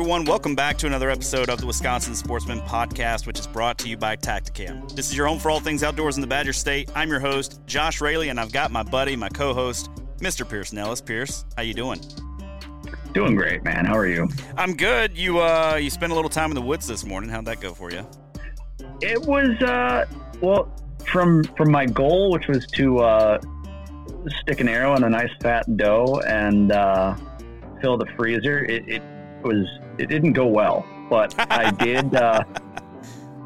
everyone. Welcome back to another episode of the Wisconsin Sportsman Podcast, which is brought to you by Tactacam. This is your home for all things outdoors in the Badger State. I'm your host, Josh Rayleigh, and I've got my buddy, my co-host, Mr. Pierce Nellis. Pierce, how you doing? Doing great, man. How are you? I'm good. You uh, you spent a little time in the woods this morning. How'd that go for you? It was uh, well from from my goal, which was to uh, stick an arrow in a nice fat doe and uh, fill the freezer. It, it was it didn't go well, but I did. Uh,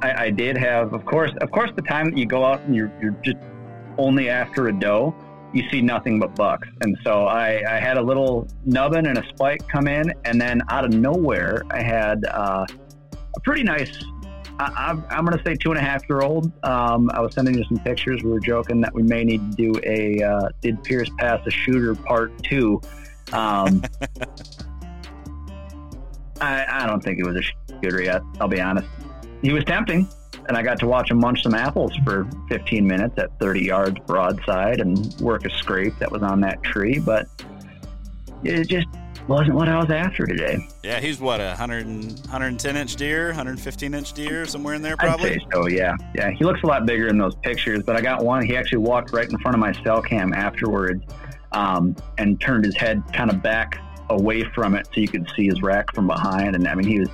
I, I did have, of course, of course, the time that you go out and you're you're just only after a doe, you see nothing but bucks. And so I, I had a little nubbin and a spike come in, and then out of nowhere, I had uh, a pretty nice. I, am going to say two and a half year old. Um, I was sending you some pictures. We were joking that we may need to do a uh, did Pierce pass a shooter part two. Um, I, I don't think it was a shooter yet. I'll be honest. He was tempting, and I got to watch him munch some apples for 15 minutes at 30 yards broadside and work a scrape that was on that tree. But it just wasn't what I was after today. Yeah, he's what a 100 110 inch deer, 115 inch deer, somewhere in there, probably. I'd say so. Yeah, yeah. He looks a lot bigger in those pictures, but I got one. He actually walked right in front of my cell cam afterwards, um, and turned his head kind of back away from it so you could see his rack from behind. And I mean, he was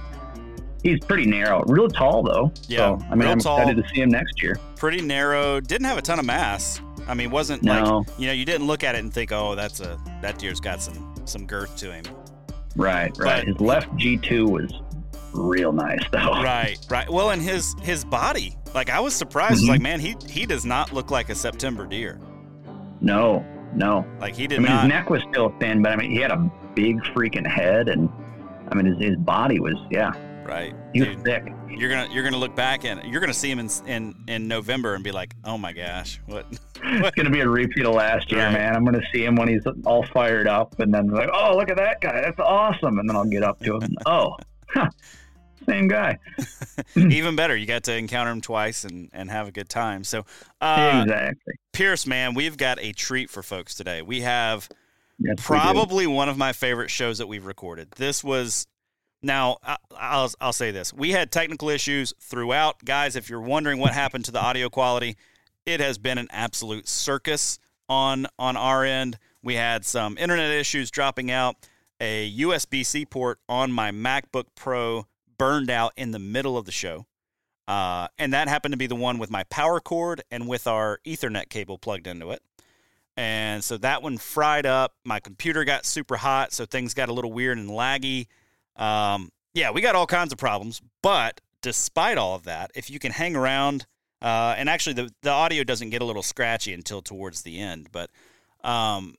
he's pretty narrow, real tall though. Yeah, so, I mean, I'm tall, excited to see him next year. Pretty narrow. Didn't have a ton of mass. I mean, wasn't no. like you know you didn't look at it and think, oh, that's a that deer's got some some girth to him. Right, right. But, his left G two was real nice though. Right, right. Well, and his his body, like I was surprised. Mm-hmm. Like, man, he he does not look like a September deer. No, no. Like he did I mean, not. his neck was still thin, but I mean, he had a big freaking head, and I mean, his, his body was yeah. Right. He was thick. You're gonna you're gonna look back and you're gonna see him in in, in November and be like, oh my gosh, what? it's gonna be a repeat of last year, right. man. I'm gonna see him when he's all fired up, and then like, oh look at that guy, that's awesome, and then I'll get up to him, and, oh. same guy. Even better, you got to encounter him twice and, and have a good time. So, uh, exactly, Pierce, man, we've got a treat for folks today. We have yes, probably one of my favorite shows that we've recorded. This was now I'll I'll say this: we had technical issues throughout, guys. If you're wondering what happened to the audio quality, it has been an absolute circus on on our end. We had some internet issues dropping out. A USB C port on my MacBook Pro burned out in the middle of the show. Uh, and that happened to be the one with my power cord and with our Ethernet cable plugged into it. And so that one fried up. My computer got super hot, so things got a little weird and laggy. Um, yeah, we got all kinds of problems. But despite all of that, if you can hang around, uh, and actually the, the audio doesn't get a little scratchy until towards the end, but um,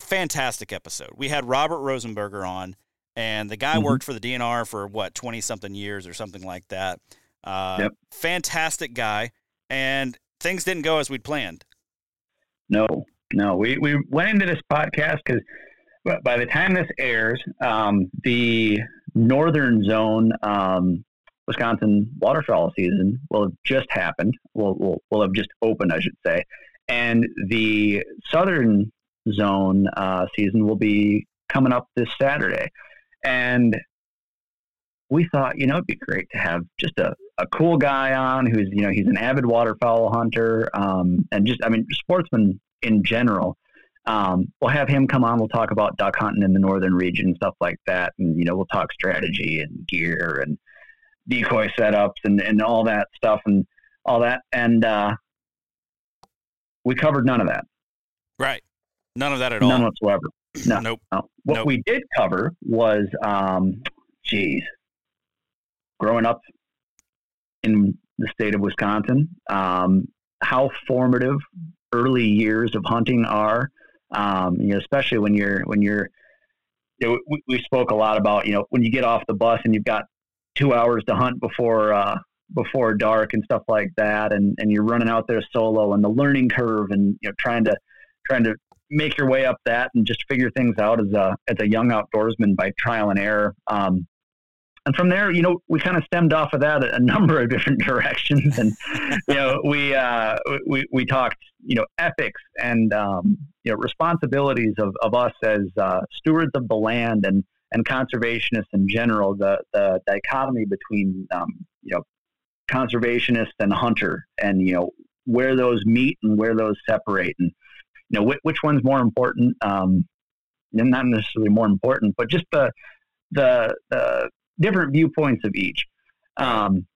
fantastic episode. We had Robert Rosenberger on and the guy mm-hmm. worked for the DNR for what twenty something years or something like that. Uh, yep. Fantastic guy, and things didn't go as we'd planned. No, no, we we went into this podcast because by the time this airs, um, the northern zone um, Wisconsin waterfowl season will have just happened. Will will will have just opened, I should say, and the southern zone uh, season will be coming up this Saturday. And we thought, you know, it'd be great to have just a, a cool guy on who's, you know, he's an avid waterfowl hunter um, and just, I mean, sportsman in general. Um, we'll have him come on. We'll talk about duck hunting in the northern region, stuff like that. And, you know, we'll talk strategy and gear and decoy setups and, and all that stuff and all that. And uh, we covered none of that. Right. None of that at all. None whatsoever. No. Nope. No. What nope. we did cover was, um, geez, growing up in the state of Wisconsin, um, how formative early years of hunting are. Um, you know, especially when you're when you're. You know, we, we spoke a lot about you know when you get off the bus and you've got two hours to hunt before uh, before dark and stuff like that, and and you're running out there solo and the learning curve and you know trying to trying to make your way up that and just figure things out as a as a young outdoorsman by trial and error. Um, and from there, you know, we kind of stemmed off of that a, number of different directions, and you know, we uh, we we talked, you know, ethics and um, you know responsibilities of, of us as uh, stewards of the land, and and conservationists in general, the the dichotomy between um, you know conservationist and hunter, and you know where those meet and where those separate, and you know which, which one's more important. Um, not necessarily more important, but just the the, the different viewpoints of each. Um,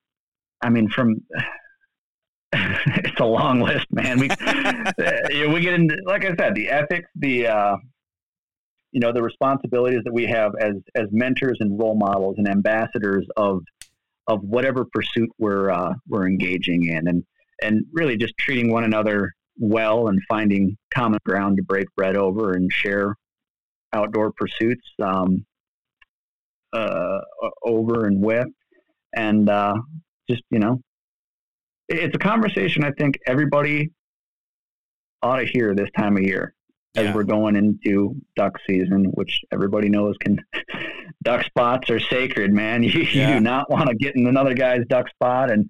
I mean, from it's a long list, man. We we get into, like I said, the ethics, the uh, you know, the responsibilities that we have as as mentors and role models and ambassadors of of whatever pursuit we're uh, we're engaging in, and and really just treating one another well and finding common ground to break bread over and share outdoor pursuits um, uh, over and with, and uh, just you know, it's a conversation I think everybody ought to hear this time of year as yeah. we're going into duck season, which everybody knows can duck spots are sacred, man. You, yeah. you do not want to get in another guy's duck spot, and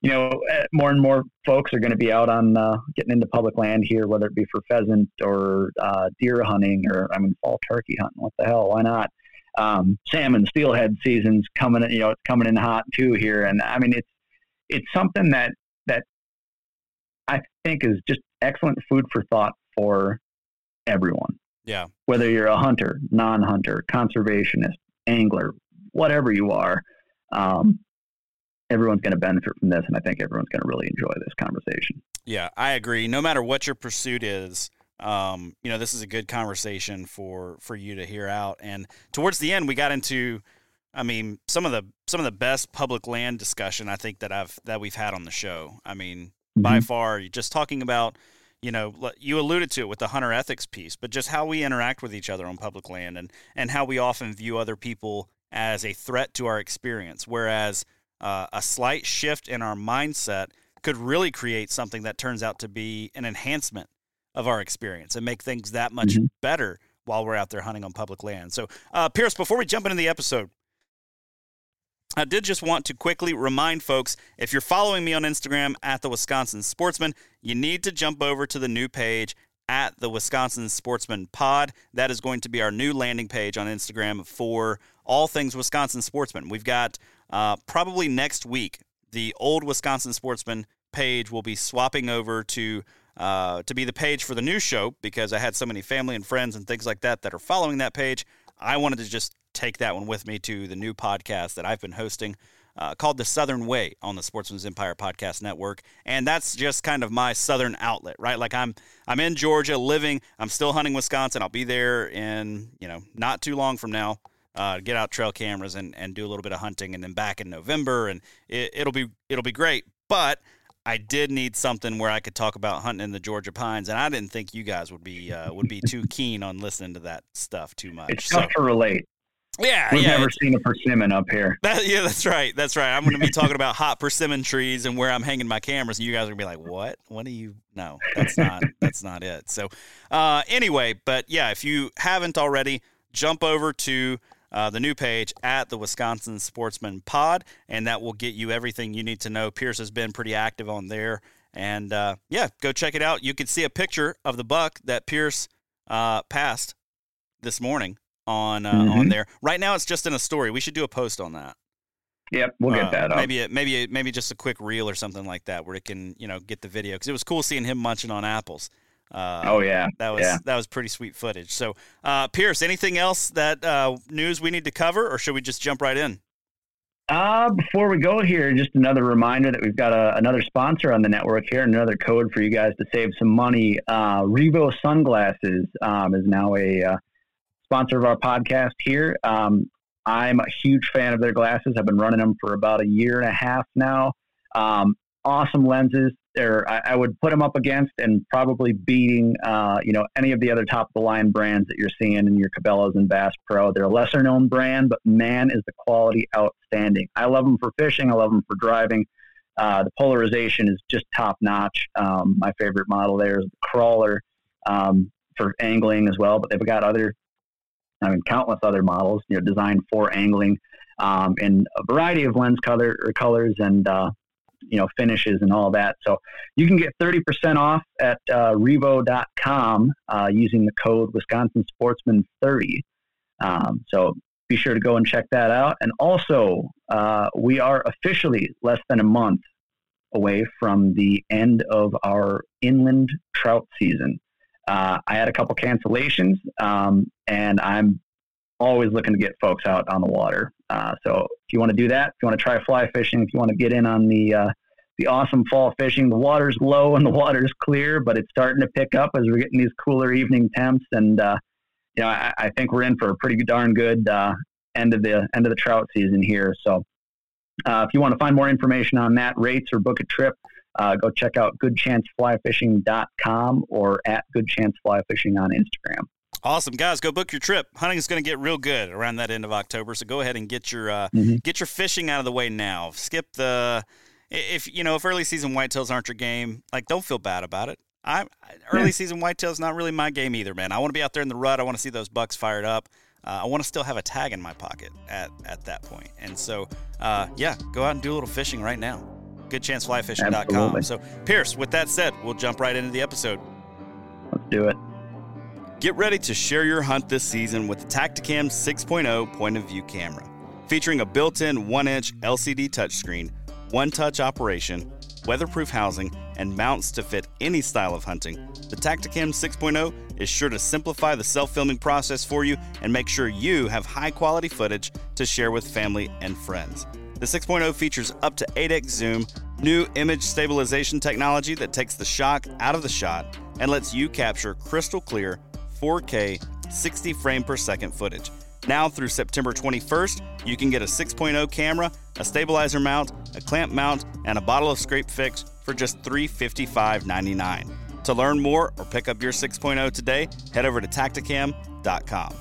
you know eh, more and more folks are going to be out on uh, getting into public land here, whether it be for pheasant or uh, deer hunting, or I mean fall turkey hunting. What the hell? Why not? Um, salmon steelhead season's coming. You know, it's coming in hot too here, and I mean it's it's something that that I think is just excellent food for thought for everyone. Yeah. Whether you're a hunter, non-hunter, conservationist, angler, whatever you are, um, everyone's going to benefit from this, and I think everyone's going to really enjoy this conversation. Yeah, I agree. No matter what your pursuit is, um, you know, this is a good conversation for for you to hear out. And towards the end, we got into, I mean, some of the some of the best public land discussion I think that I've that we've had on the show. I mean, mm-hmm. by far, just talking about you know, you alluded to it with the hunter ethics piece, but just how we interact with each other on public land and, and how we often view other people as a threat to our experience. Whereas uh, a slight shift in our mindset could really create something that turns out to be an enhancement of our experience and make things that much mm-hmm. better while we're out there hunting on public land. So, uh, Pierce, before we jump into the episode, I did just want to quickly remind folks if you're following me on Instagram at the Wisconsin Sportsman, you need to jump over to the new page at the Wisconsin Sportsman Pod. That is going to be our new landing page on Instagram for all things Wisconsin Sportsman. We've got uh, probably next week the old Wisconsin Sportsman page will be swapping over to uh, to be the page for the new show because I had so many family and friends and things like that that are following that page. I wanted to just take that one with me to the new podcast that I've been hosting uh, called The Southern Way on the Sportsman's Empire Podcast Network. And that's just kind of my southern outlet, right? Like I'm I'm in Georgia living, I'm still hunting Wisconsin. I'll be there in, you know, not too long from now. Uh, get out trail cameras and, and do a little bit of hunting and then back in November and it, it'll be it'll be great. But I did need something where I could talk about hunting in the Georgia pines, and I didn't think you guys would be uh, would be too keen on listening to that stuff too much. It's tough to relate. Yeah, we've yeah, never seen a persimmon up here. That, yeah, that's right. That's right. I'm going to be talking about hot persimmon trees and where I'm hanging my cameras, and you guys are going to be like, "What? What do you?" No, that's not. that's not it. So, uh, anyway, but yeah, if you haven't already, jump over to uh, the new page at the Wisconsin Sportsman Pod, and that will get you everything you need to know. Pierce has been pretty active on there, and uh, yeah, go check it out. You can see a picture of the buck that Pierce uh, passed this morning on uh, mm-hmm. on there. Right now, it's just in a story. We should do a post on that. Yep, we'll get uh, that. Up. Maybe maybe maybe just a quick reel or something like that, where it can you know get the video because it was cool seeing him munching on apples. Uh, oh yeah, that was yeah. that was pretty sweet footage. So, uh, Pierce, anything else that uh, news we need to cover, or should we just jump right in? Uh, before we go here, just another reminder that we've got a, another sponsor on the network here, and another code for you guys to save some money. Uh, Revo Sunglasses um, is now a uh, sponsor of our podcast here. Um, I'm a huge fan of their glasses. I've been running them for about a year and a half now. Um, awesome lenses. They're, I, I, would put them up against and probably beating, uh, you know, any of the other top of the line brands that you're seeing in your Cabela's and Bass Pro. They're a lesser known brand, but man, is the quality outstanding. I love them for fishing. I love them for driving. Uh, the polarization is just top notch. Um, my favorite model there is the Crawler um, for angling as well, but they've got other I mean, countless other models, you know, designed for angling um, in a variety of lens color or colors and uh, you know finishes and all that. So you can get 30% off at uh, Revo.com uh, using the code Wisconsin Sportsman 30. Um, so be sure to go and check that out. And also, uh, we are officially less than a month away from the end of our inland trout season. Uh, I had a couple cancellations, um, and I'm always looking to get folks out on the water. Uh, so if you want to do that, if you want to try fly fishing, if you want to get in on the uh, the awesome fall fishing, the water's low and the water's clear, but it's starting to pick up as we're getting these cooler evening temps, and uh, you know I, I, think we're in for a pretty darn good uh, end of the end of the trout season here. So uh, if you want to find more information on that, rates or book a trip, uh, go check out goodchanceflyfishing.com or at goodchanceflyfishing on Instagram. Awesome, guys! Go book your trip. Hunting is going to get real good around that end of October, so go ahead and get your uh, mm-hmm. get your fishing out of the way now. Skip the if you know if early season whitetails aren't your game, like don't feel bad about it. I early yeah. season whitetails not really my game either, man. I want to be out there in the rut. I want to see those bucks fired up. Uh, I want to still have a tag in my pocket at at that point. And so, uh, yeah, go out and do a little fishing right now. GoodChanceFlyFishing.com. So, Pierce, with that said, we'll jump right into the episode. Let's do it. Get ready to share your hunt this season with the Tactacam 6.0 point of view camera. Featuring a built in 1 inch LCD touchscreen, one touch operation, weatherproof housing, and mounts to fit any style of hunting, the Tactacam 6.0 is sure to simplify the self filming process for you and make sure you have high quality footage to share with family and friends. The 6.0 features up to 8x zoom, new image stabilization technology that takes the shock out of the shot and lets you capture crystal clear 4K 60 frame per second footage. Now through September 21st, you can get a 6.0 camera, a stabilizer mount, a clamp mount, and a bottle of scrape fix for just $355.99. To learn more or pick up your 6.0 today, head over to tactacam.com.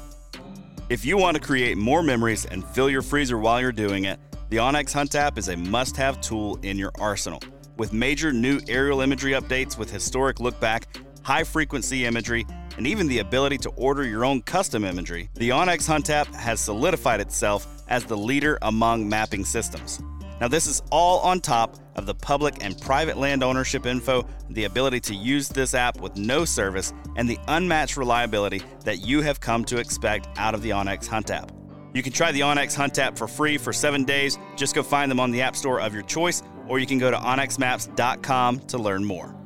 If you want to create more memories and fill your freezer while you're doing it, the onX Hunt app is a must have tool in your arsenal. With major new aerial imagery updates with historic look back, high frequency imagery, and even the ability to order your own custom imagery, the onX Hunt app has solidified itself as the leader among mapping systems. Now, this is all on top of the public and private land ownership info, the ability to use this app with no service, and the unmatched reliability that you have come to expect out of the onX Hunt app. You can try the onX Hunt app for free for seven days. Just go find them on the App Store of your choice, or you can go to onxmaps.com to learn more.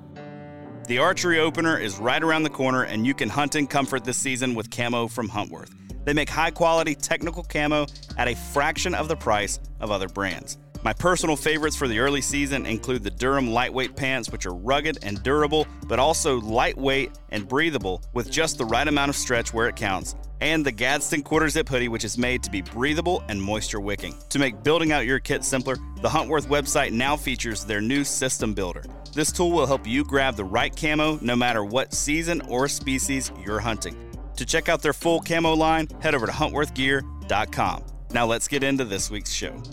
The archery opener is right around the corner, and you can hunt in comfort this season with camo from Huntworth. They make high quality technical camo at a fraction of the price of other brands. My personal favorites for the early season include the Durham lightweight pants, which are rugged and durable, but also lightweight and breathable with just the right amount of stretch where it counts, and the Gadsden quarter zip hoodie, which is made to be breathable and moisture wicking. To make building out your kit simpler, the Huntworth website now features their new system builder. This tool will help you grab the right camo no matter what season or species you're hunting. To check out their full camo line, head over to huntworthgear.com. Now let's get into this week's show.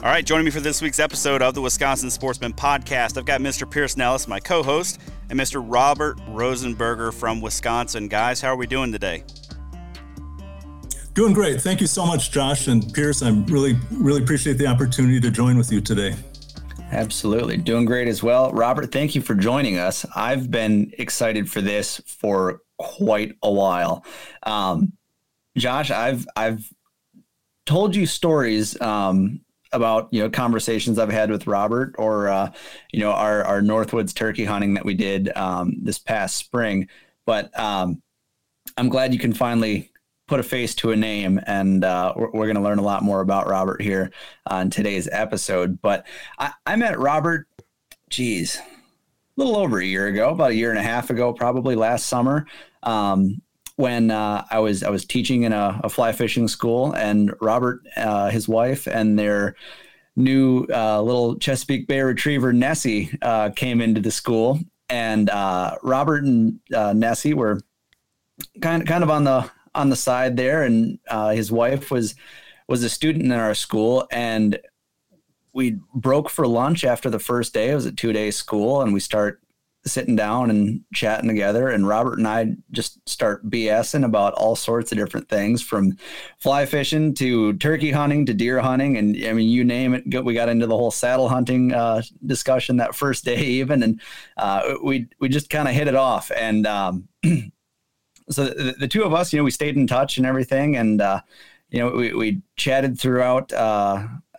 All right, joining me for this week's episode of the Wisconsin Sportsman Podcast, I've got Mr. Pierce Nellis, my co host, and Mr. Robert Rosenberger from Wisconsin. Guys, how are we doing today? Doing great. Thank you so much, Josh and Pierce. I really, really appreciate the opportunity to join with you today. Absolutely. Doing great as well. Robert, thank you for joining us. I've been excited for this for quite a while. Um, Josh, I've I've told you stories um, about you know conversations I've had with Robert or uh, you know our our Northwoods turkey hunting that we did um, this past spring. But um, I'm glad you can finally put a face to a name, and uh, we're, we're going to learn a lot more about Robert here on today's episode. But I, I met Robert, geez, a little over a year ago, about a year and a half ago, probably last summer. Um, when uh, I was I was teaching in a, a fly fishing school, and Robert, uh, his wife, and their new uh, little Chesapeake Bay Retriever Nessie uh, came into the school, and uh, Robert and uh, Nessie were kind kind of on the on the side there, and his wife was was a student in our school, and we broke for lunch after the first day. It was a two day school, and we start sitting down and chatting together. And Robert and I just start BSing about all sorts of different things from fly fishing to turkey hunting to deer hunting. And I mean, you name it. We got into the whole saddle hunting uh, discussion that first day, even. And uh, we, we just kind of hit it off. And um, so the, the, two of us, you know, we stayed in touch and everything. And, uh, you know, we, we chatted throughout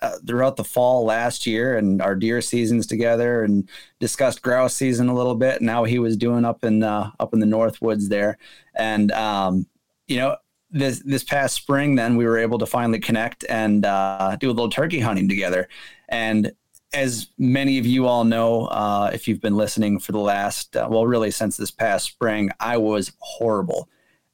uh, throughout the fall last year and our deer seasons together, and discussed grouse season a little bit. And how he was doing up in uh, up in the north woods there, and um, you know. This this past spring, then we were able to finally connect and uh, do a little turkey hunting together. And as many of you all know, uh, if you've been listening for the last, uh, well, really since this past spring, I was horrible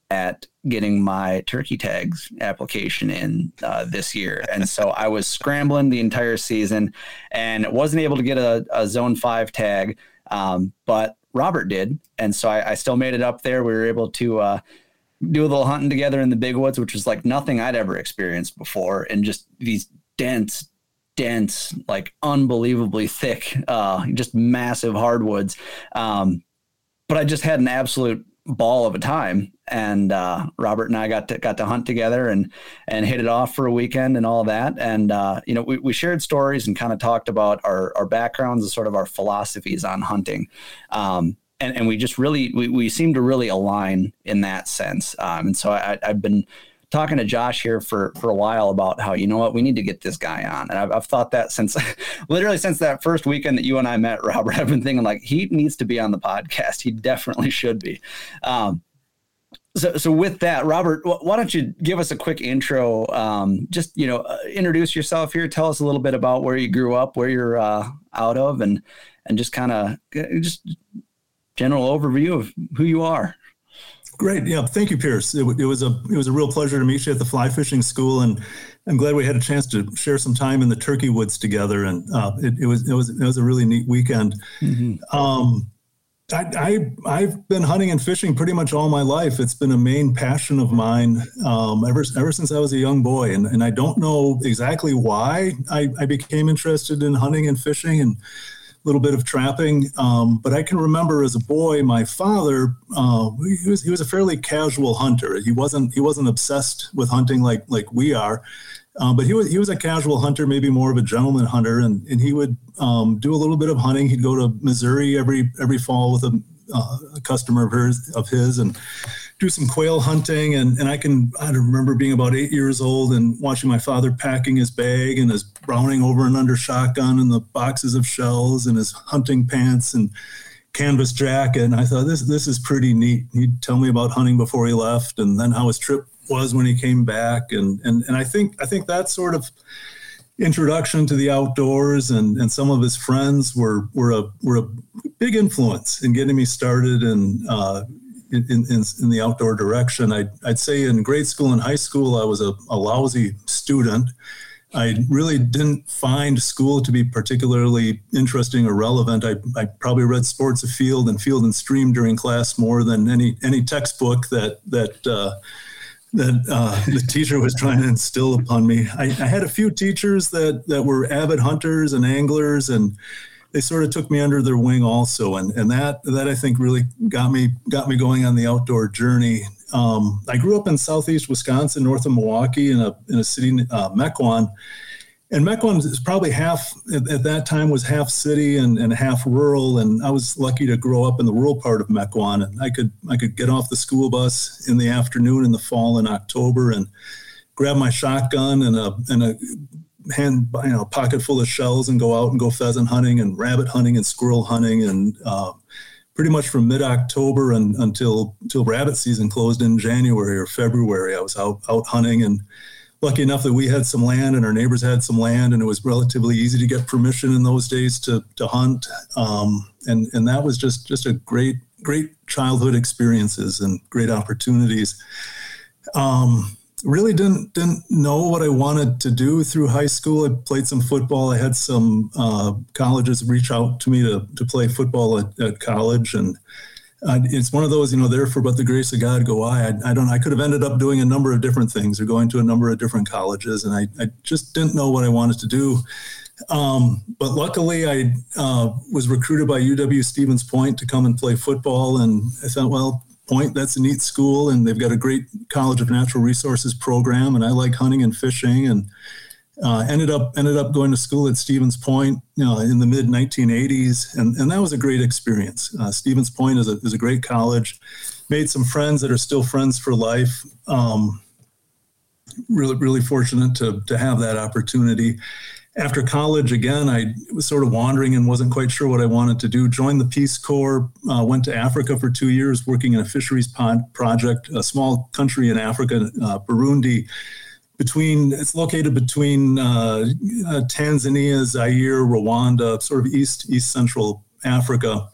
at getting my turkey tags application in uh, this year. And so I was scrambling the entire season and wasn't able to get a, a zone five tag. Um, but Robert did. And so I, I, still made it up there. We were able to uh, do a little hunting together in the big woods, which was like nothing I'd ever experienced before. And just these dense, dense, like unbelievably thick, uh, just massive hardwoods. Um, but I just had an absolute ball of a time. And uh, Robert and I got to got to hunt together and and hit it off for a weekend and all that. And uh, you know we, we shared stories and kind of talked about our our backgrounds and sort of our philosophies on hunting. Um, and and we just really we, we seem to really align in that sense. Um, and so I, I've been talking to Josh here for for a while about how you know what we need to get this guy on, and I've, I've thought that since literally since that first weekend that you and I met, Robert. I've been thinking like he needs to be on the podcast. He definitely should be. Um, so, so with that, Robert, why don't you give us a quick intro? Um, just you know, uh, introduce yourself here. Tell us a little bit about where you grew up, where you're uh, out of, and and just kind of just general overview of who you are. Great. Yeah. Thank you, Pierce. It, it, was a it was a real pleasure to meet you at the fly fishing school, and I'm glad we had a chance to share some time in the turkey woods together. And uh, it, it, was it was it was a really neat weekend. Mm-hmm. Um, I, I have been hunting and fishing pretty much all my life. It's been a main passion of mine um, ever ever since I was a young boy, and and I don't know exactly why I, I became interested in hunting and fishing and little bit of trapping. Um, but I can remember as a boy, my father uh, he was he was a fairly casual hunter. He wasn't he wasn't obsessed with hunting like like we are. Uh, but he was he was a casual hunter, maybe more of a gentleman hunter, and, and he would um, do a little bit of hunting. He'd go to Missouri every every fall with a, uh, a customer of his of his and do some quail hunting. And, and I can I remember being about eight years old and watching my father packing his bag and his Browning over and under shotgun and the boxes of shells and his hunting pants and canvas jacket. And I thought this this is pretty neat. He'd tell me about hunting before he left, and then how his trip was when he came back. And and and I think I think that sort of introduction to the outdoors and, and some of his friends were were a were a big influence in getting me started and uh, in, in, in, the outdoor direction. I'd, I'd say in grade school and high school, I was a, a lousy student. I really didn't find school to be particularly interesting or relevant. I, I probably read Sports Afield and Field and Stream during class more than any any textbook that that uh, that uh, the teacher was trying to instill upon me. I, I, had a few teachers that that were avid hunters and anglers and they sort of took me under their wing also, and and that that I think really got me got me going on the outdoor journey. Um, I grew up in southeast Wisconsin, north of Milwaukee, in a in a city uh, Mequon, and Mequon is probably half at, at, that time was half city and, and half rural, and I was lucky to grow up in the rural part of Mequon, and I could I could get off the school bus in the afternoon in the fall in October and grab my shotgun and a and a hand you know pocket full of shells and go out and go pheasant hunting and rabbit hunting and squirrel hunting and uh, pretty much from mid October and until until rabbit season closed in January or February. I was out out hunting and lucky enough that we had some land and our neighbors had some land and it was relatively easy to get permission in those days to to hunt. Um, and and that was just just a great great childhood experiences and great opportunities. Um, really didn't didn't know what I wanted to do through high school. I played some football. I had some uh, colleges reach out to me to to play football at, at college, and it's one of those you know there for but the grace of God go I. I. I don't. I could have ended up doing a number of different things or going to a number of different colleges, and I, I just didn't know what I wanted to do. Um, but luckily, I uh, was recruited by UW Stevens Point to come and play football, and I thought, well, Point. That's a neat school, and they've got a great College of Natural Resources program. And I like hunting and fishing, and uh, ended up ended up going to school at Stevens Point you know, in the mid 1980s, and, and that was a great experience. Uh, Stevens Point is a, is a great college. Made some friends that are still friends for life. Um, really really fortunate to to have that opportunity. After college, again, I was sort of wandering and wasn't quite sure what I wanted to do. Joined the Peace Corps, uh, went to Africa for two years, working in a fisheries pond project, a small country in Africa, uh, Burundi between it's located between uh, uh, Tanzania, Zaire, Rwanda, sort of east east central Africa,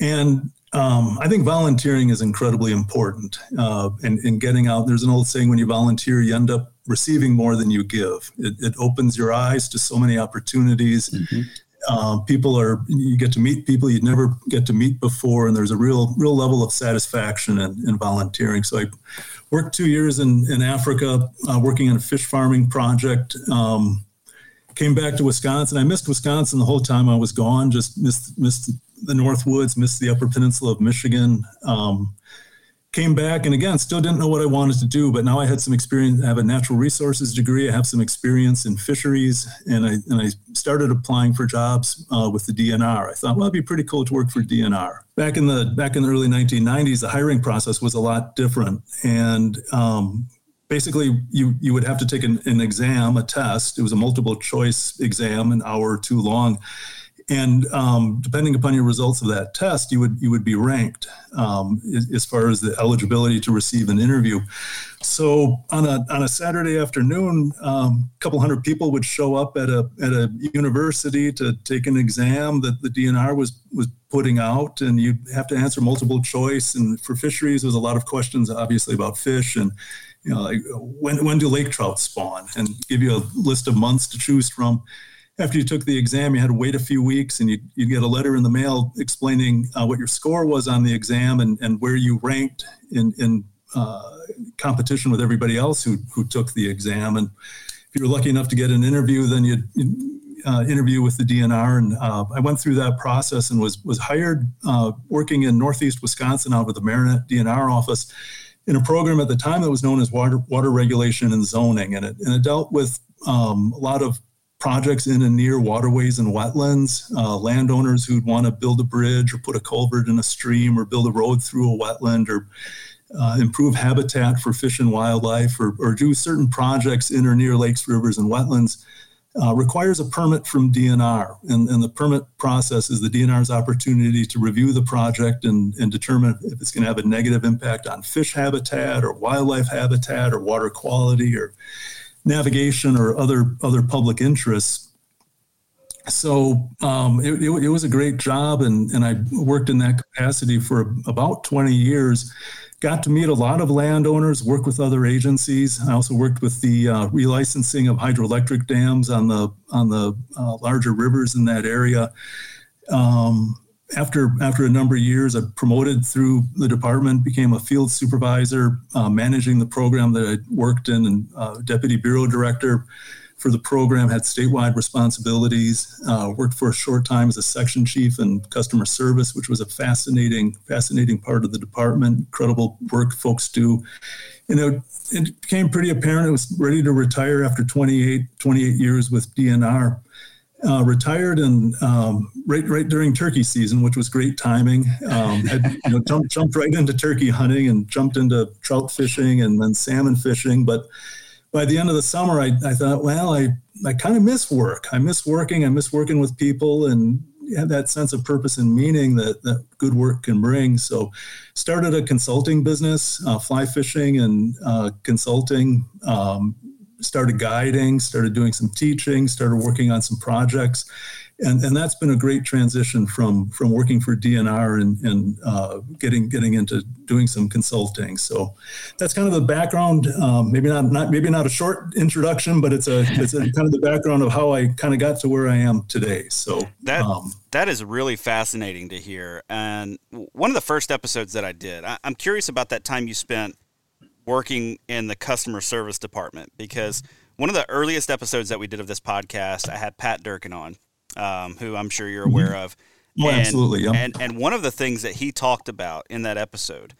and um, I think volunteering is incredibly important uh, in, in getting out. There's an old saying: when you volunteer, you end up receiving more than you give. It, it opens your eyes to so many opportunities. Mm-hmm. Um, people are you get to meet people you'd never get to meet before, and there's a real real level of satisfaction in, in volunteering. So I worked two years in, in Africa uh, working on a fish farming project. Um, came back to Wisconsin. I missed Wisconsin the whole time I was gone. Just missed missed the North Woods, missed the Upper Peninsula of Michigan. Um, came back and again still didn't know what i wanted to do but now i had some experience i have a natural resources degree i have some experience in fisheries and i and i started applying for jobs uh, with the dnr i thought well it'd be pretty cool to work for dnr back in the back in the early 1990s the hiring process was a lot different and um, basically you you would have to take an, an exam a test. It was a multiple choice exam an hour or two long and um, depending upon your results of that test, you would you would be ranked um, as far as the eligibility to receive an interview. So on a on a Saturday afternoon, um, a couple hundred people would show up at a at a university to take an exam that the DNR was was putting out, and you'd have to answer multiple choice. And for fisheries, there's a lot of questions, obviously about fish and you know like when when do lake trout spawn, and give you a list of months to choose from after you took the exam, you had to wait a few weeks and you'd, you'd get a letter in the mail explaining uh, what your score was on the exam and, and where you ranked in, in uh, competition with everybody else who, who took the exam. And if you were lucky enough to get an interview, then you'd, uh, interview with the DNR. And uh, I went through that process and was, was hired uh, working in Northeast Wisconsin out of the Marinette DNR office in a program at the time that was known as water, water regulation and zoning. And it, and it dealt with um, a lot of projects in and near waterways and wetlands, uh, landowners who'd want to build a bridge or put a culvert in a stream or build a road through a wetland or uh, improve habitat for fish and wildlife or, or, do certain projects in or near lakes, rivers, and wetlands uh, requires a permit from DNR. And, and, the permit process is the DNR's opportunity to review the project and, and determine if it's going to have a negative impact on fish habitat or wildlife habitat or water quality or navigation or other other public interests. So um, it, it, it, was a great job, and, and I worked in that capacity for about 20 years. Got to meet a lot of landowners, work with other agencies. I also worked with the uh, relicensing of hydroelectric dams on the on the uh, larger rivers in that area. Um, after after a number of years, I promoted through the department, became a field supervisor, uh, managing the program that I worked in, and uh, deputy bureau director for the program. Had statewide responsibilities. Uh, worked for a short time as a section chief in customer service, which was a fascinating fascinating part of the department. Incredible work folks do. You know, it became pretty apparent I was ready to retire after 28 28 years with DNR uh, retired and um, right right during turkey season, which was great timing. Um, had, you know, jumped, jumped right into turkey hunting and jumped into trout fishing and then salmon fishing. But by the end of the summer, I, I thought, well, I, I kind of miss work. I miss working. I miss working with people and had that sense of purpose and meaning that, that good work can bring. So started a consulting business, uh, fly fishing and uh, consulting. Um, started guiding, started doing some teaching, started working on some projects. And, and that's been a great transition from from working for DNR and, and uh, getting getting into doing some consulting. So that's kind of the background. Um, maybe not not maybe not a short introduction, but it's a it's a, kind of the background of how I kind of got to where I am today. So that um, that is really fascinating to hear. And one of the first episodes that I did, I, I'm curious about that time you spent working in the customer service department because one of the earliest episodes that we did of this podcast, I had Pat Durkin on, um, who I'm sure you're aware of. Oh, and, absolutely. Yeah. And and one of the things that he talked about in that episode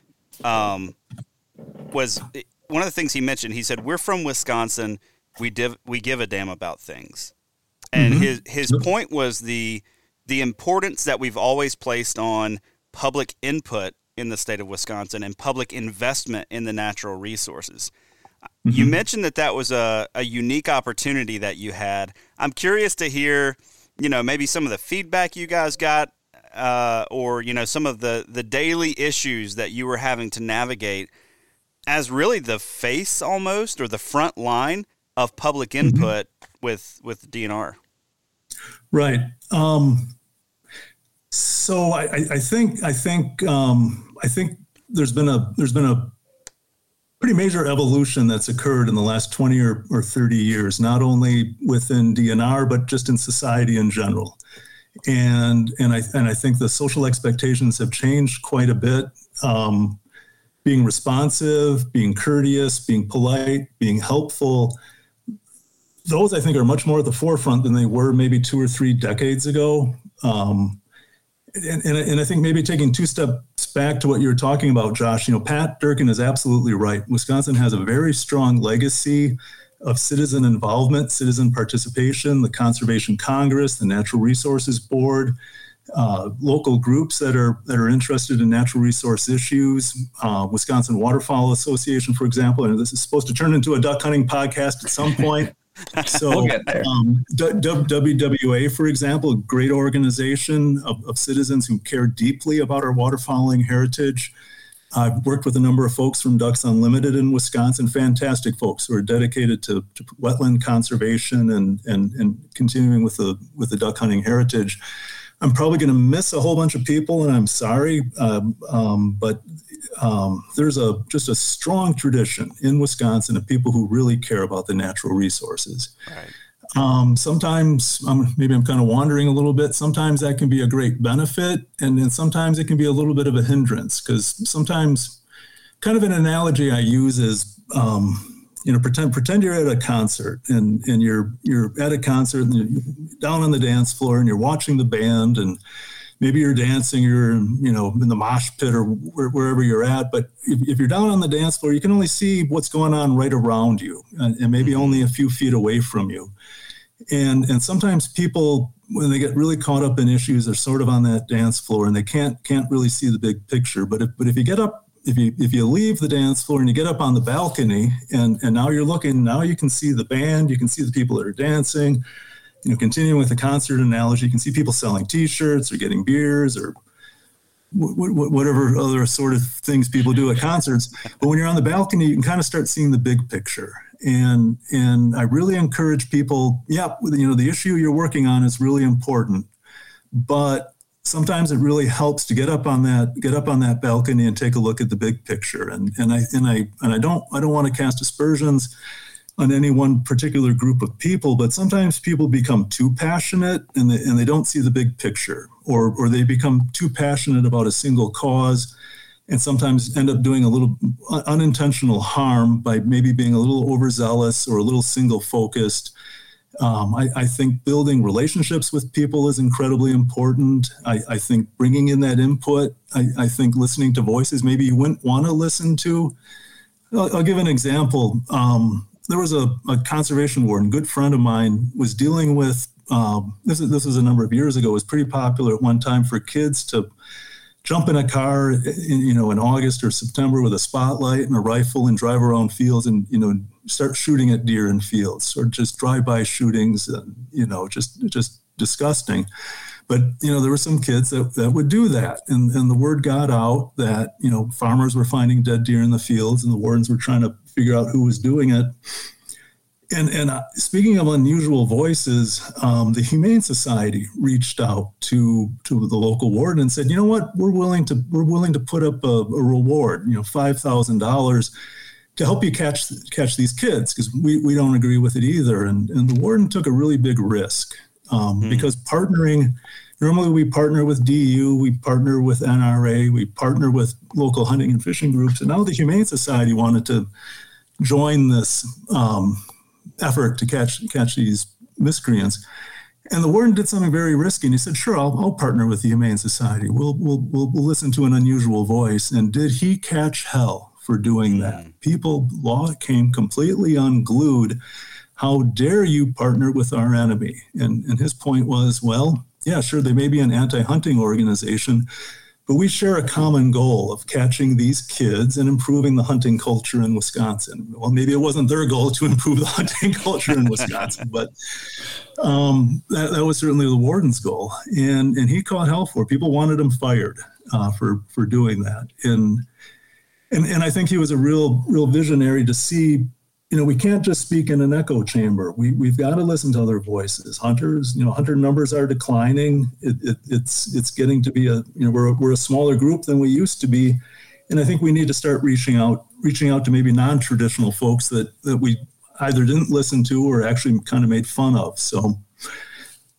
um, was one of the things he mentioned. He said, "We're from Wisconsin. We div- we give a damn about things." And mm-hmm. his his point was the the importance that we've always placed on public input in the state of Wisconsin and public investment in the natural resources. Mm-hmm. You mentioned that that was a, a unique opportunity that you had. I'm curious to hear, you know, maybe some of the feedback you guys got, uh, or you know, some of the the daily issues that you were having to navigate as really the face almost or the front line of public mm-hmm. input mm-hmm. with with DNR. Right. Um, so I, I, think I think um, I think there's been a there's been a pretty major evolution that's occurred in the last 20 or, or 30 years, not only within DNR but just in society in general. And and I and I think the social expectations have changed quite a bit. Um, being responsive, being courteous, being polite, being helpful. Those I think are much more at the forefront than they were maybe two or three decades ago. Um, and, and, and, I think maybe taking two steps back to what you were talking about, Josh, you know, Pat Durkin is absolutely right. Wisconsin has a very strong legacy of citizen involvement, citizen participation, the Conservation Congress, the Natural Resources Board, uh, local groups that are that are interested in natural resource issues. Uh, Wisconsin Waterfowl Association, for example, and this is supposed to turn into a duck hunting podcast at some point. So, we'll um, WWA, for example, great organization of, of, citizens who care deeply about our waterfowling heritage. I've worked with a number of folks from Ducks Unlimited in Wisconsin, fantastic folks who are dedicated to, to wetland conservation and, and, and continuing with the, with the duck hunting heritage. I'm probably going to miss a whole bunch of people, and I'm sorry. Um, um, but um, there's a just a strong tradition in Wisconsin of people who really care about the natural resources. Right. Um, sometimes maybe I'm kind of wandering a little bit. Sometimes that can be a great benefit, and then sometimes it can be a little bit of a hindrance because sometimes, kind of an analogy I use is um, you know, pretend pretend you're at a concert and and you're you're at a concert and you're down on the dance floor and you're watching the band and maybe you're dancing, you're you know in the mosh pit or wherever you're at. But if, if, you're down on the dance floor, you can only see what's going on right around you and, and maybe mm-hmm. only a few feet away from you. And and sometimes people when they get really caught up in issues they're sort of on that dance floor and they can't can't really see the big picture. But if but if you get up if you if you leave the dance floor and you get up on the balcony and and now you're looking now you can see the band you can see the people that are dancing you know continuing with the concert analogy you can see people selling t-shirts or getting beers or whatever other sort of things people do at concerts. But when you're on the balcony you can kind of start seeing the big picture. And and i really encourage people yeah you know the issue you're working on is really important. But sometimes it really helps to get up on that get up on that balcony and take a look at the big picture. And and I and I and I don't I don't want to cast aspersions on any one particular group of people but sometimes people become too passionate and they, and they don't see the big picture or or they become too passionate about a single cause and sometimes end up doing a little unintentional harm by maybe being a little overzealous or a little single focused um, I, I, think building relationships with people is incredibly important. I, I think bringing in that input, I, I, think listening to voices maybe you wouldn't want to listen to. I'll, I'll give an example. Um, there was a, a, conservation warden, good friend of mine, was dealing with um, this. Is, this was a number of years ago. It was pretty popular at one time for kids to jump in a car, in, you know, in August or September with a spotlight and a rifle and drive around fields and you know start shooting at deer in fields or just drive-by shootings and you know just just disgusting. But you know there were some kids that, that would do that. And, and the word got out that you know farmers were finding dead deer in the fields and the wardens were trying to figure out who was doing it. And and uh, speaking of unusual voices, um, the Humane Society reached out to to the local warden and said, you know what, we're willing to we're willing to put up a, a reward, you know, five thousand dollars to help you catch catch these kids because we, we don't agree with it either. And and the warden took a really big risk um, mm. because partnering. Normally, we partner with DU, we partner with NRA, we partner with local hunting and fishing groups, and now the Humane Society wanted to join this um, effort to catch catch these miscreants. And the warden did something very risky, and he said, "Sure, I'll, I'll partner with the Humane Society. We'll, we'll we'll we'll listen to an unusual voice." And did he catch hell? For doing that. Mm. People, law came completely unglued. How dare you partner with our enemy? And, and his point was, well, yeah, sure, they may be an anti hunting organization, but we share a common goal of catching these kids and improving the hunting culture in Wisconsin. Well, maybe it wasn't their goal to improve the hunting culture in Wisconsin, but um, that, that, was certainly the warden's goal. And, and he caught hell for it. People wanted him fired uh, for, for doing that. And, and, and I think he was a real, real visionary to see you know, we can't just speak in an echo chamber. We, we've got to listen to other voices. Hunters, you know, hunter numbers are declining. It, it, it's it's getting to be a, you know, we're, we're a smaller group than we used to be. And I think we need to start reaching out, reaching out to maybe non-traditional folks that, that we either didn't listen to or actually kind of made fun of. So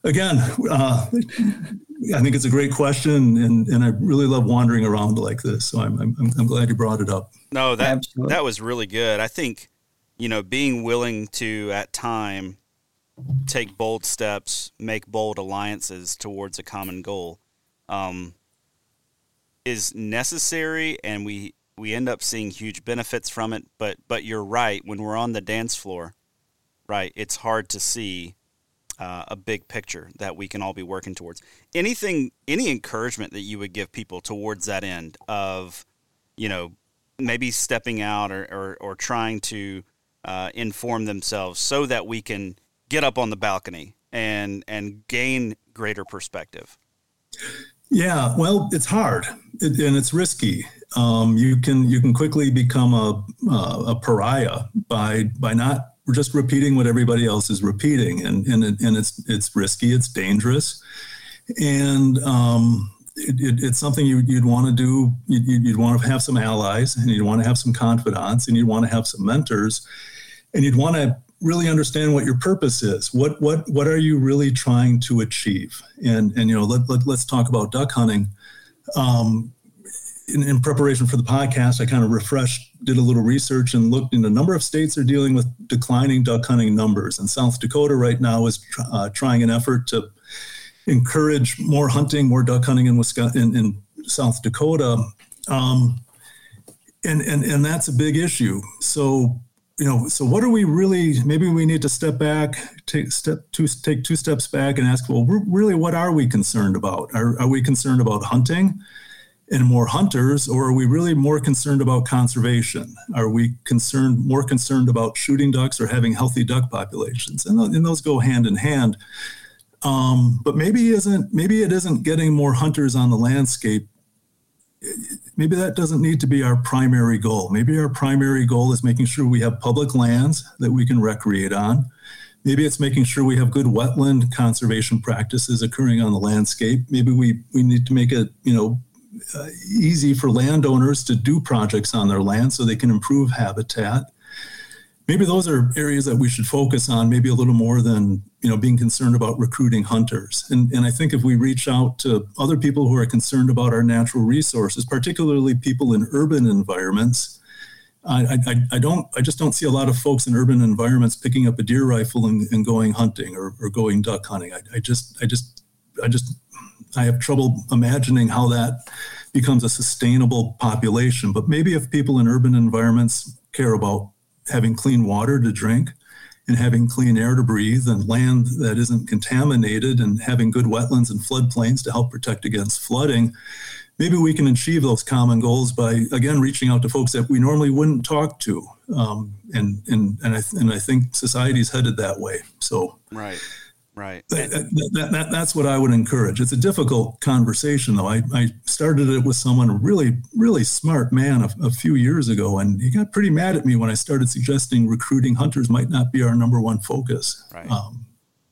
again, uh, I think it's a great question, and, and I really love wandering around like this. So I'm, I'm, I'm glad you brought it up. No, that Absolutely. that was really good. I think you know, being willing to at time take bold steps, make bold alliances towards a common goal, um, is necessary, and we we end up seeing huge benefits from it. But but you're right. When we're on the dance floor, right, it's hard to see uh, a big picture that we can all be working towards. Anything, any encouragement that you would give people towards that end of, you know, maybe stepping out or or, or trying to uh, inform themselves so that we can get up on the balcony and and gain greater perspective. Yeah, well, it's hard it, and it's risky. Um, you can you can quickly become a a pariah by by not just repeating what everybody else is repeating, and and it, and it's it's risky, it's dangerous, and um, it, it, it's something you, would want to do. You'd, you'd, want to have some allies, and you'd want to have some confidants, and you'd want to have some mentors and you'd want to really understand what your purpose is. What what what are you really trying to achieve? And and you know let, let us talk about duck hunting. Um, in, in, preparation for the podcast, I kind of refreshed, did a little research, and looked in a number of states are dealing with declining duck hunting numbers. And South Dakota right now is uh, trying an effort to encourage more hunting, more duck hunting in Wisconsin, in, in South Dakota. Um, and, and, and that's a big issue. So you know, so what are we really? Maybe we need to step back, take step two, take two steps back, and ask, well, really, what are we concerned about? Are, are we concerned about hunting and more hunters, or are we really more concerned about conservation? Are we concerned more concerned about shooting ducks or having healthy duck populations? And, and those go hand in hand. Um, but maybe isn't maybe it isn't getting more hunters on the landscape maybe that doesn't need to be our primary goal. Maybe our primary goal is making sure we have public lands that we can recreate on. Maybe it's making sure we have good wetland conservation practices occurring on the landscape. Maybe we, we need to make it, you know, uh, easy for landowners to do projects on their land so they can improve habitat maybe those are areas that we should focus on maybe a little more than you know being concerned about recruiting hunters and, and i think if we reach out to other people who are concerned about our natural resources particularly people in urban environments I, I, I don't I just don't see a lot of folks in urban environments picking up a deer rifle and, and going hunting or, or going duck hunting. I, I just I just I just I have trouble imagining how that becomes a sustainable population. But maybe if people in urban environments care about having clean water to drink and having clean air to breathe and land that isn't contaminated and having good wetlands and floodplains to help protect against flooding, maybe we can achieve those common goals by again reaching out to folks that we normally wouldn't talk to. Um, and and and I and I think society's headed that way. So right. Right. That, that, that, that's what I would encourage. It's a difficult conversation, though. I, I started it with someone, a really, really smart man, a, a, few years ago, and he got pretty mad at me when I started suggesting recruiting hunters might not be our number one focus. Right. Um,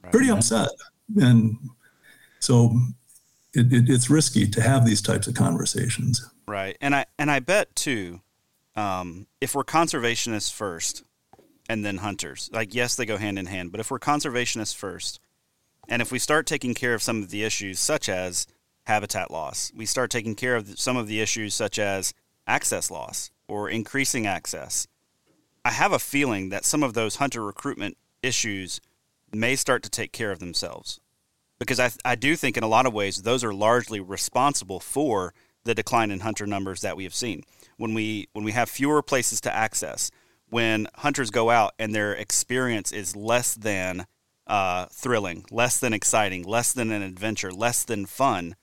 right. Pretty upset. And so it, it, it's risky to have these types of conversations. Right. And I, and I bet, too, um, if we're conservationists first and then hunters, like, yes, they go hand in hand, but if we're conservationists first, and if we start taking care of some of the issues, such as habitat loss, we start taking care of some of the issues, such as access loss or increasing access, I have a feeling that some of those hunter recruitment issues may start to take care of themselves. Because I, I do think, in a lot of ways, those are largely responsible for the decline in hunter numbers that we have seen. When we when we have fewer places to access, when hunters go out and their experience is less than uh, thrilling, less than exciting, less than an adventure, less than fun,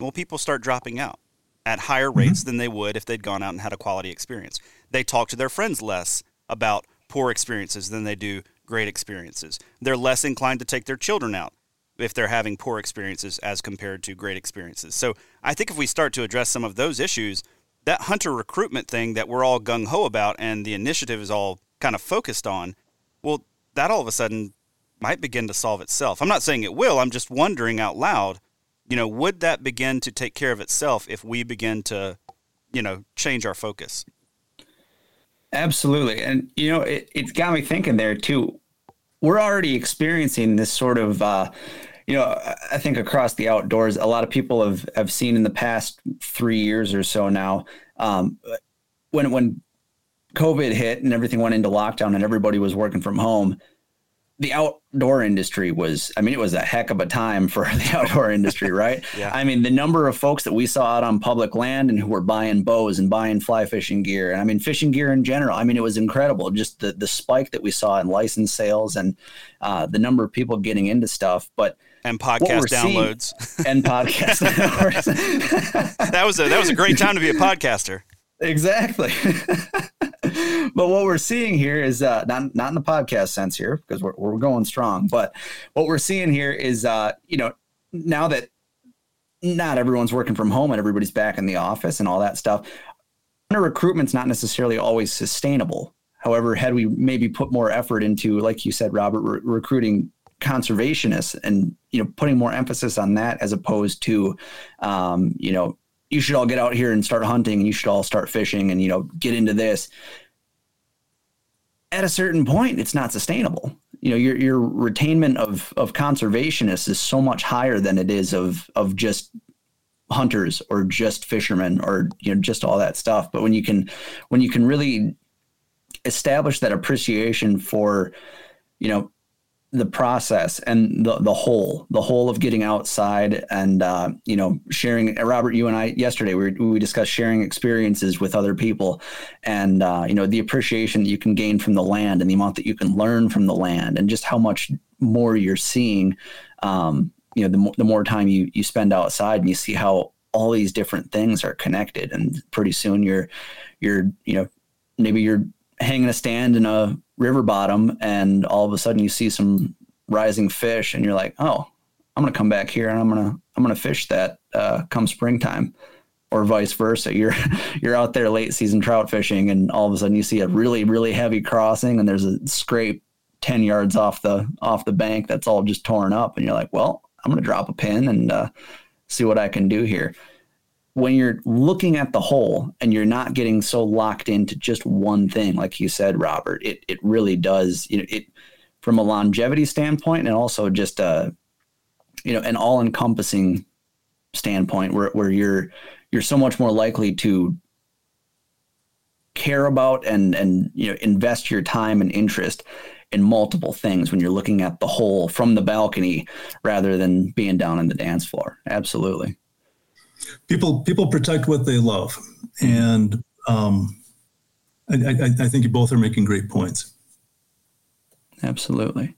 well, people start dropping out. at higher mm-hmm. rates mm-hmm. than they would if they'd gone out and had a quality experience. They talk to their friends less about poor experiences than they do great experiences. They're less inclined to take their children out if they're having poor experiences as compared to great experiences. So I think if we start to address some of those issues, that hunter recruitment thing that we're all gung ho about and the initiative is all kind of focused on, well, that all of a sudden might begin to solve itself. I'm not saying it will, I'm just wondering out loud, you know, would that begin to take care of itself if we begin to, you know, change our focus? Absolutely. And, you know, it, it's got me thinking there too. We're already experiencing this sort of, uh, you know, I think across the outdoors, a lot of people have, have seen in the past three years or so now, um, when, when COVID hit and everything went into lockdown and everybody was working from home, the outdoor industry was i mean it was a heck of a time for the outdoor industry right? Yeah. i mean the number of folks that we saw out on public land and who were buying bows and buying fly fishing gear and i mean fishing gear in general i mean it was incredible. Just the, the spike that we saw in license sales and uh, the number of people getting into stuff but and podcast downloads seeing, and podcast that was a that was a great time to be a podcaster exactly but what we're seeing here is uh, not not in the podcast sense here because we're we're going strong. But what we're seeing here is uh, you know now that not everyone's working from home and everybody's back in the office and all that stuff, Hunter recruitment's not necessarily always sustainable. However, had we maybe put more effort into, like you said, Robert, re- recruiting conservationists and you know putting more emphasis on that as opposed to um, you know you should all get out here and start hunting and you should all start fishing and you know get into this at a certain point, it's not sustainable. You know, your your retainment of of conservationists is so much higher than it is of of just hunters or just fishermen or you know just all that stuff. But when you can when you can really establish that appreciation for you know the process and the the whole the whole of getting outside and uh, you know sharing robert you and i yesterday we, we discussed sharing experiences with other people and uh, you know the appreciation that you can gain from the land and the amount that you can learn from the land and just how much more you're seeing um, you know the, the more time you you spend outside and you see how all these different things are connected and pretty soon you're you're you know maybe you're hanging a stand in a river bottom and all of a sudden you see some rising fish and you're like, oh, I'm gonna come back here and I'm gonna I'm gonna fish that uh, come springtime, or vice versa. You're you're out there late season trout fishing and all of a sudden you see a really really heavy crossing and there's a scrape ten yards off the off the bank that's all just torn up and you're like, well, I'm gonna drop a pin and uh, see what I can do here when you're looking at the whole and you're not getting so locked into just one thing, like you said, Robert, it it really does. You know, it from a longevity standpoint and also just a you know an all encompassing standpoint where where you're you're so much more likely to care about and and you know invest your time and interest in multiple things when you're looking at the whole from the balcony rather than being down in the dance floor. Absolutely people people protect what they love, and um, I, I, I think you both are making great points. Absolutely.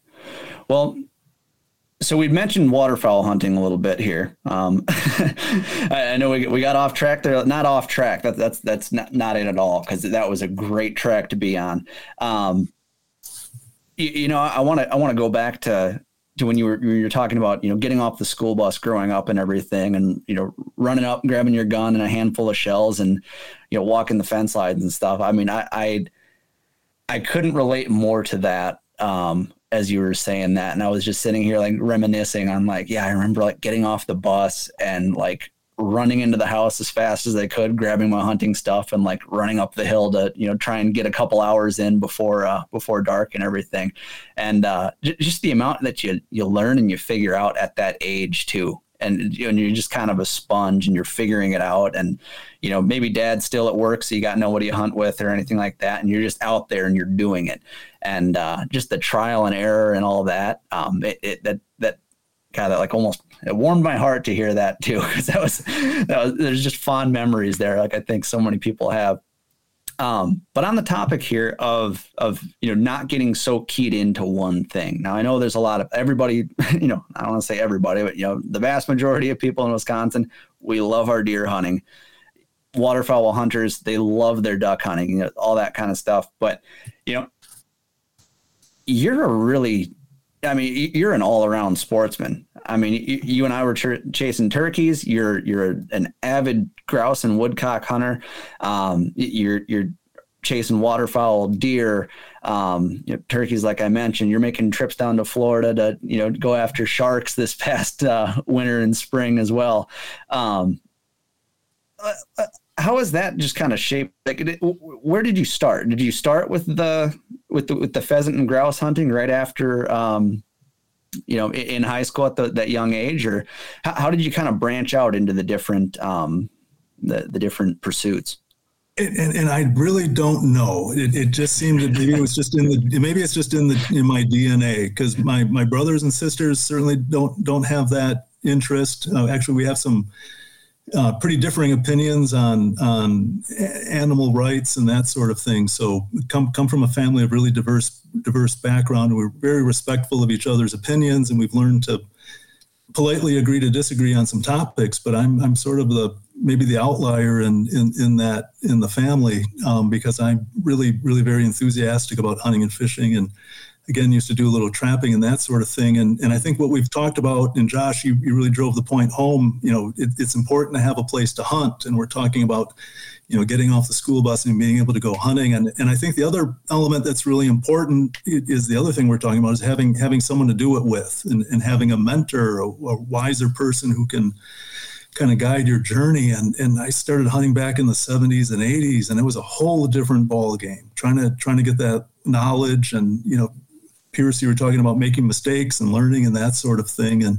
Well, so we've mentioned waterfowl hunting a little bit here. Um, I, know we, we got off track there, not off track. That, that's that's not, not it at all because that was a great track to be on. Um, you, you, know, I want to I want to go back to to when you were you were talking about you know getting off the school bus growing up and everything and you know running up grabbing your gun and a handful of shells and you know walking the fence lines and stuff. I mean i i, I couldn't relate more to that um, as you were saying that. And i was just sitting here like reminiscing. On like yeah i remember like getting off the bus and like running into the house as fast as I could, grabbing my hunting stuff and like running up the hill to, you know, try and get a couple hours in before, uh, before dark and everything. And, uh, j- just the amount that you, you learn and you figure out at that age too. And, you know, you're just kind of a sponge and you're figuring it out. And, you know, maybe dad's still at work, so you got nobody to hunt with or anything like that. And you're just out there and you're doing it. And, uh, just the trial and error and all that, um, it, it that, that kind of like almost it warmed my heart to hear that too because that was that was there's just fond memories there like i think so many people have. Um, but on the topic here of of you know not getting so keyed into one thing. Now i know there's a lot of everybody you know i don't want to say everybody but you know the vast majority of people in wisconsin we love our deer hunting. Waterfowl hunters, they love their duck hunting, you know, all that kind of stuff. But, you know, you're a really, I mean, you're an all around sportsman. I mean, you, and I were ch- chasing turkeys. You're, you're an avid grouse and woodcock hunter. Um, you're, you're chasing waterfowl, deer, um, you know, turkeys, like I mentioned. You're making trips down to Florida to, you know, go after sharks this past uh, winter and spring as well. Um, uh, uh, how is that just kind of shaped? Like, where did you start? Did you start with the with the with the pheasant and grouse hunting right after, um, you know, in high school at the, that young age, or how, how, did you kind of branch out into the different um, the the different pursuits? And, and, I really don't know. It, it just seemed that maybe it was just in the maybe it's just in the in my DNA because my my brothers and sisters certainly don't don't have that interest. Uh, actually, we have some uh, pretty differing opinions on on animal rights and that sort of thing. So come come from a family of really diverse diverse background. We're very respectful of each other's opinions, and we've learned to politely agree to disagree on some topics. But I'm I'm sort of the maybe the outlier in in, in that in the family um, because I'm really really very enthusiastic about hunting and fishing and again used to do a little trapping and that sort of thing and and I think what we've talked about and Josh you, you really drove the point home you know it, it's important to have a place to hunt and we're talking about you know getting off the school bus and being able to go hunting and and I think the other element that's really important is the other thing we're talking about is having having someone to do it with and, and having a mentor a, a wiser person who can kind of guide your journey. And and I started hunting back in the 70s and 80s, and it was a whole different ball game. Trying to trying to get that knowledge, and you know, Pierce, you were talking about making mistakes and learning and that sort of thing. And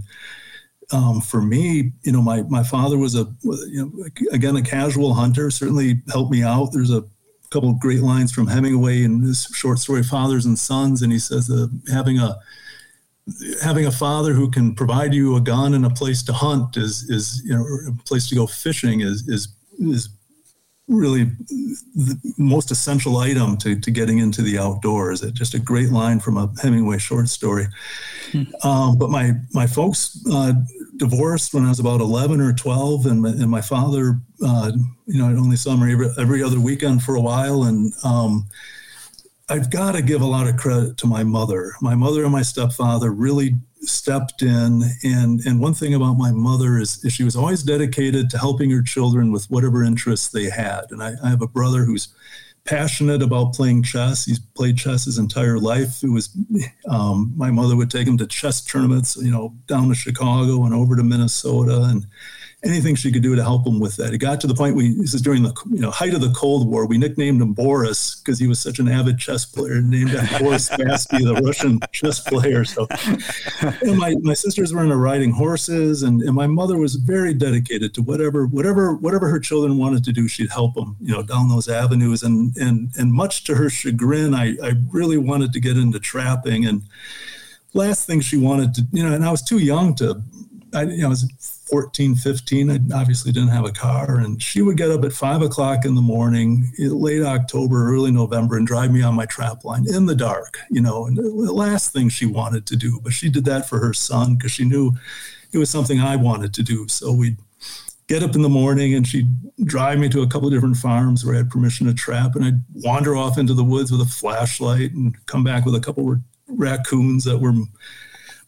um, for me, you know, my my father was a you know again a casual hunter. Certainly helped me out. There's a couple of great lines from Hemingway in his short story Fathers and Sons, and he says uh, having a having a father who can provide you a gun and a place to hunt is is you know a place to go fishing is is is really the most essential item to, to getting into the outdoors. It's just a great line from a Hemingway short story. Hmm. Um, but my my folks uh, divorced when I was about 11 or 12, and my, and my father, uh, you know, I only saw him every, every other weekend for a while, and um, I've got to give a lot of credit to my mother. My mother and my stepfather really stepped in. And, and one thing about my mother is, is she was always dedicated to helping her children with whatever interests they had. And I, I have a brother who's passionate about playing chess. He's played chess his entire life. It was um, my mother would take him to chess tournaments, you know, down to Chicago and over to Minnesota, and anything she could do to help him with that. It got to the point we this is during the you know height of the Cold War. We nicknamed him Boris because he was such an avid chess player, named after Boris Spassky, the Russian chess player. So, and my, my sisters were into riding horses, and, and my mother was very dedicated to whatever whatever whatever her children wanted to do, she'd help them you know down those avenues. And and and much to her chagrin, I I really wanted to get into trapping and. Last thing she wanted to, you know, and I was too young to I, you know, I was 14, 15. I obviously didn't have a car. And she would get up at five o'clock in the morning, late October, early November, and drive me on my trap line in the dark, you know, and the last thing she wanted to do. But she did that for her son because she knew it was something I wanted to do. So we'd get up in the morning and she'd drive me to a couple of different farms where I had permission to trap. And I'd wander off into the woods with a flashlight and come back with a couple of raccoons that were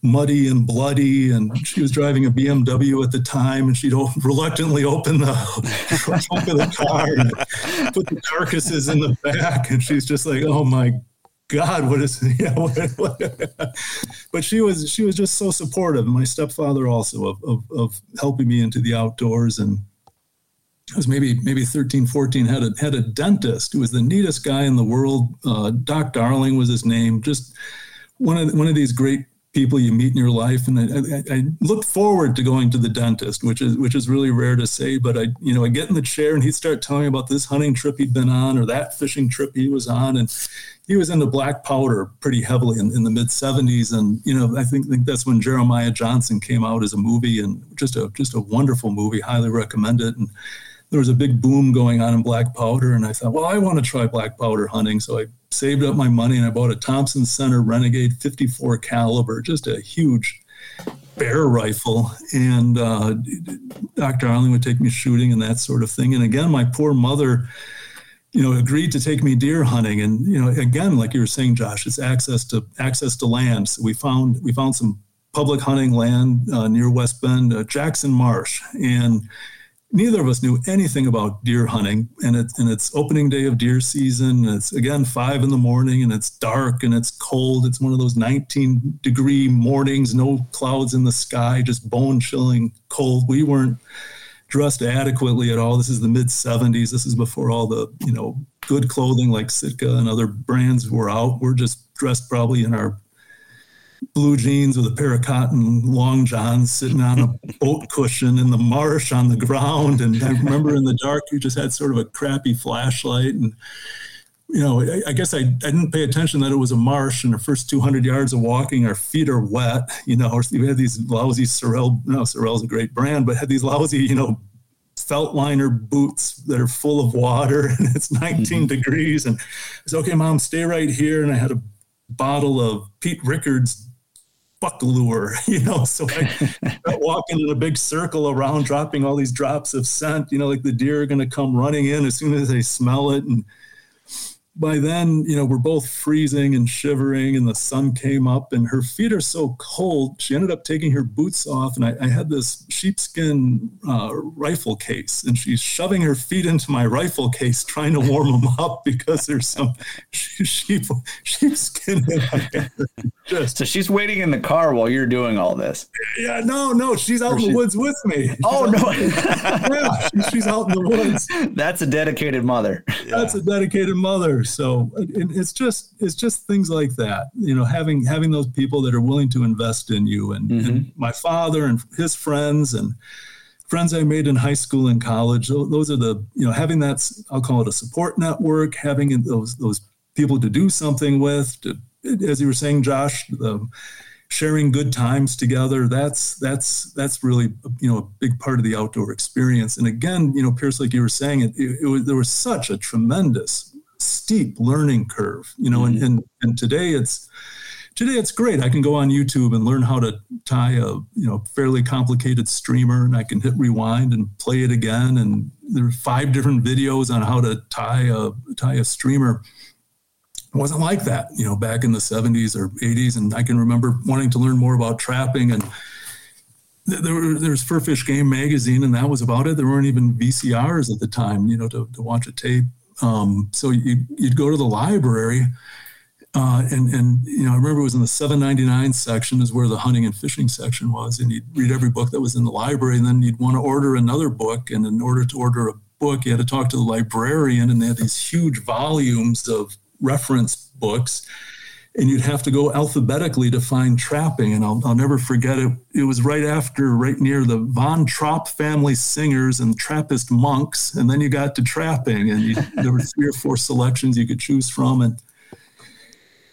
muddy and bloody. And she was driving a BMW at the time, and she'd reluctantly open the trunk of the car and put the carcasses in the back. And she's just like, "Oh my God, what is yeah?" What, what? but she was she was just so supportive. My stepfather also of, of of helping me into the outdoors and. I was maybe maybe 13, 14, had a had a dentist who was the neatest guy in the world. Uh, Doc Darling was his name. Just one of one of these great people you meet in your life. And I, I, I, look forward to going to the dentist, which is which is really rare to say. But I, you know, I get in the chair and he'd start telling me about this hunting trip he'd been on or that fishing trip he was on, and he was into black powder pretty heavily in, in the mid '70s. And you know, I think, think that's when Jeremiah Johnson came out as a movie, and just a just a wonderful movie. Highly recommend it. And there was a big boom going on in black powder, and I thought, well, I want to try black powder hunting, so I saved up my money and I bought a Thompson Center Renegade 54 caliber, just a huge bear rifle, and uh, Dr. Darling would take me shooting and that sort of thing. And again, my poor mother, you know, agreed to take me deer hunting. And you know, again, like you were saying, Josh, it's access to access to land. So we found we found some public hunting land uh, near West Bend, uh, Jackson Marsh, and neither of us knew anything about deer hunting. And it's and it's opening day of deer season. It's again five in the morning and it's dark and it's cold. It's one of those 19 degree mornings no clouds in the sky just bone chilling cold. We weren't dressed adequately at all. This is the mid 70s this is before all the you know good clothing like sitka and other brands were out. We're just dressed probably in our blue jeans with a pair of cotton long johns sitting on a boat cushion in the marsh on the ground. And I remember in the dark, you just had sort of a crappy flashlight. And, you know, I, I guess I, I didn't pay attention that it was a marsh. And the first 200 yards of walking, our feet are wet. You know, we had these lousy Sorel, no, Sorel's a great brand, but had these lousy, you know, felt liner boots that are full of water and it's 19 mm-hmm. degrees. And I said, okay, mom, stay right here. And I had a bottle of Pete Rickard's lure, you know. So I walking in a big circle around, dropping all these drops of scent, you know, like the deer are going to come running in as soon as they smell it. And by then, you know, we're both freezing and shivering, and the sun came up, and her feet are so cold. She ended up taking her boots off, and I, I had this sheepskin uh, rifle case, and she's shoving her feet into my rifle case, trying to warm them up because there's some sheep sheepskin Just, so she's waiting in the car while you're doing all this. Yeah, no, no, she's out or in the woods with me. She's oh no, yeah, she's, she's out in the woods. That's a dedicated mother. That's a dedicated mother. So it's just it's just things like that. You know, having having those people that are willing to invest in you, and, mm-hmm. and my father and his friends and friends I made in high school and college. Those are the you know having that I'll call it a support network, having those those people to do something with. To, as you were saying, Josh, the, sharing good times together that's that's that's really you know a big part of the outdoor experience and again you know pierce like you were saying it, it, it was, there was such a tremendous steep learning curve, you know, mm-hmm. and, and, and today it's, today it's great. I can go on YouTube and learn how to tie a, you know, fairly complicated streamer and I can hit rewind and play it again. And there are five different videos on how to tie a, tie a streamer. It wasn't like that, you know, back in the 70s or 80s. And I can remember wanting to learn more about trapping and there, were, there was Fur Fish Game magazine, and that was about it. There weren't even VCRs at the time, you know, to, to watch a tape. Um, so you, would go to the library, uh, and and you know I remember it was in the 799 section is where the hunting and fishing section was, and you'd read every book that was in the library, and then you'd want to order another book, and in order to order a book, you had to talk to the librarian, and they had these huge volumes of reference books and you'd have to go alphabetically to find trapping. And I'll, I'll never forget it. It was right after, right near the Von Trapp family singers and Trappist monks. And then you got to trapping, and you, there were three or four selections you could choose from. And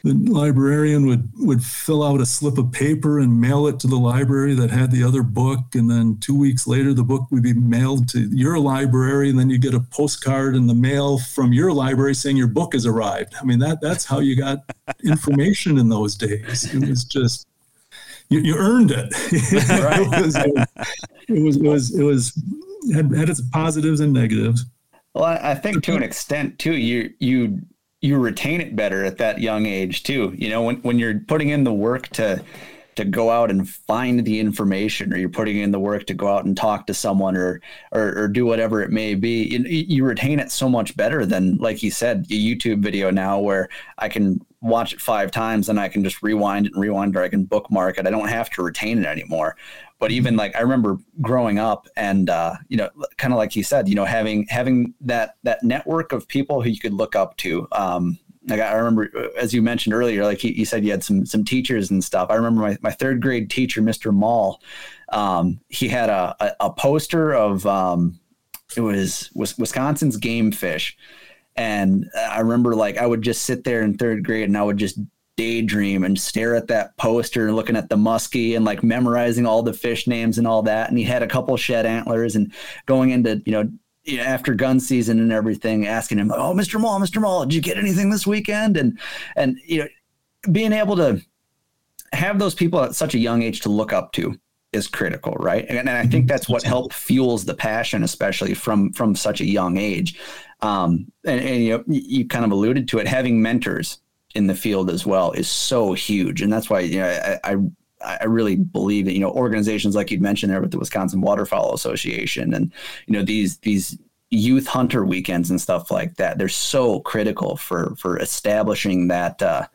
the librarian would would fill out a slip of paper and mail it to the library that had the other book. And then two weeks later the book would be mailed to your library. And then you get a postcard in the mail from your library saying your book has arrived. I mean that that's how you got information in those days. It was just you, you earned it. Right. it, was, it was it was it was had, had its positives and negatives. Well i think to an extent too you you you retain it better at that young age too. You know, when when you're putting in the work to to go out and find the information or you're putting in the work to go out and talk to someone or or, or do whatever it may be you, you, retain it so much better than like you said a youtube video now where i can watch it five times and i can just rewind it and rewind or i can bookmark it i don't have to retain it anymore but even like I remember growing up and uh, you know, kind of like he said, you know, having having that that network of people who you could look up to. Um, like I remember, uh, as you mentioned earlier, like you, said, you had some some teachers and stuff. I remember my, my third grade teacher, Mr. Mall. Um, he had a, a, a poster of um, it was, was Wisconsin's game fish, and I remember like I would just sit there in third grade and I would just daydream and stare at that poster and looking at the muskie and like memorizing all the fish names and all that. And he had a couple shed antlers and going into, you know, after gun season and everything, asking him, "Oh, Mr. Mall, Mr. Mall, did you get anything this weekend?" And and you know, being able to have those people at such a young age to look up to is critical, right? And, and I think that's what help fuels the passion, especially from from such a young age. Um, and, and you know, you kind of alluded to it. Having mentors in the field as well is so huge, and that's why you know I, I I really believe that you know organizations like you'd mentioned there with the Wisconsin Waterfowl Association and you know these these youth hunter weekends and stuff like that they're so critical for for establishing that uh,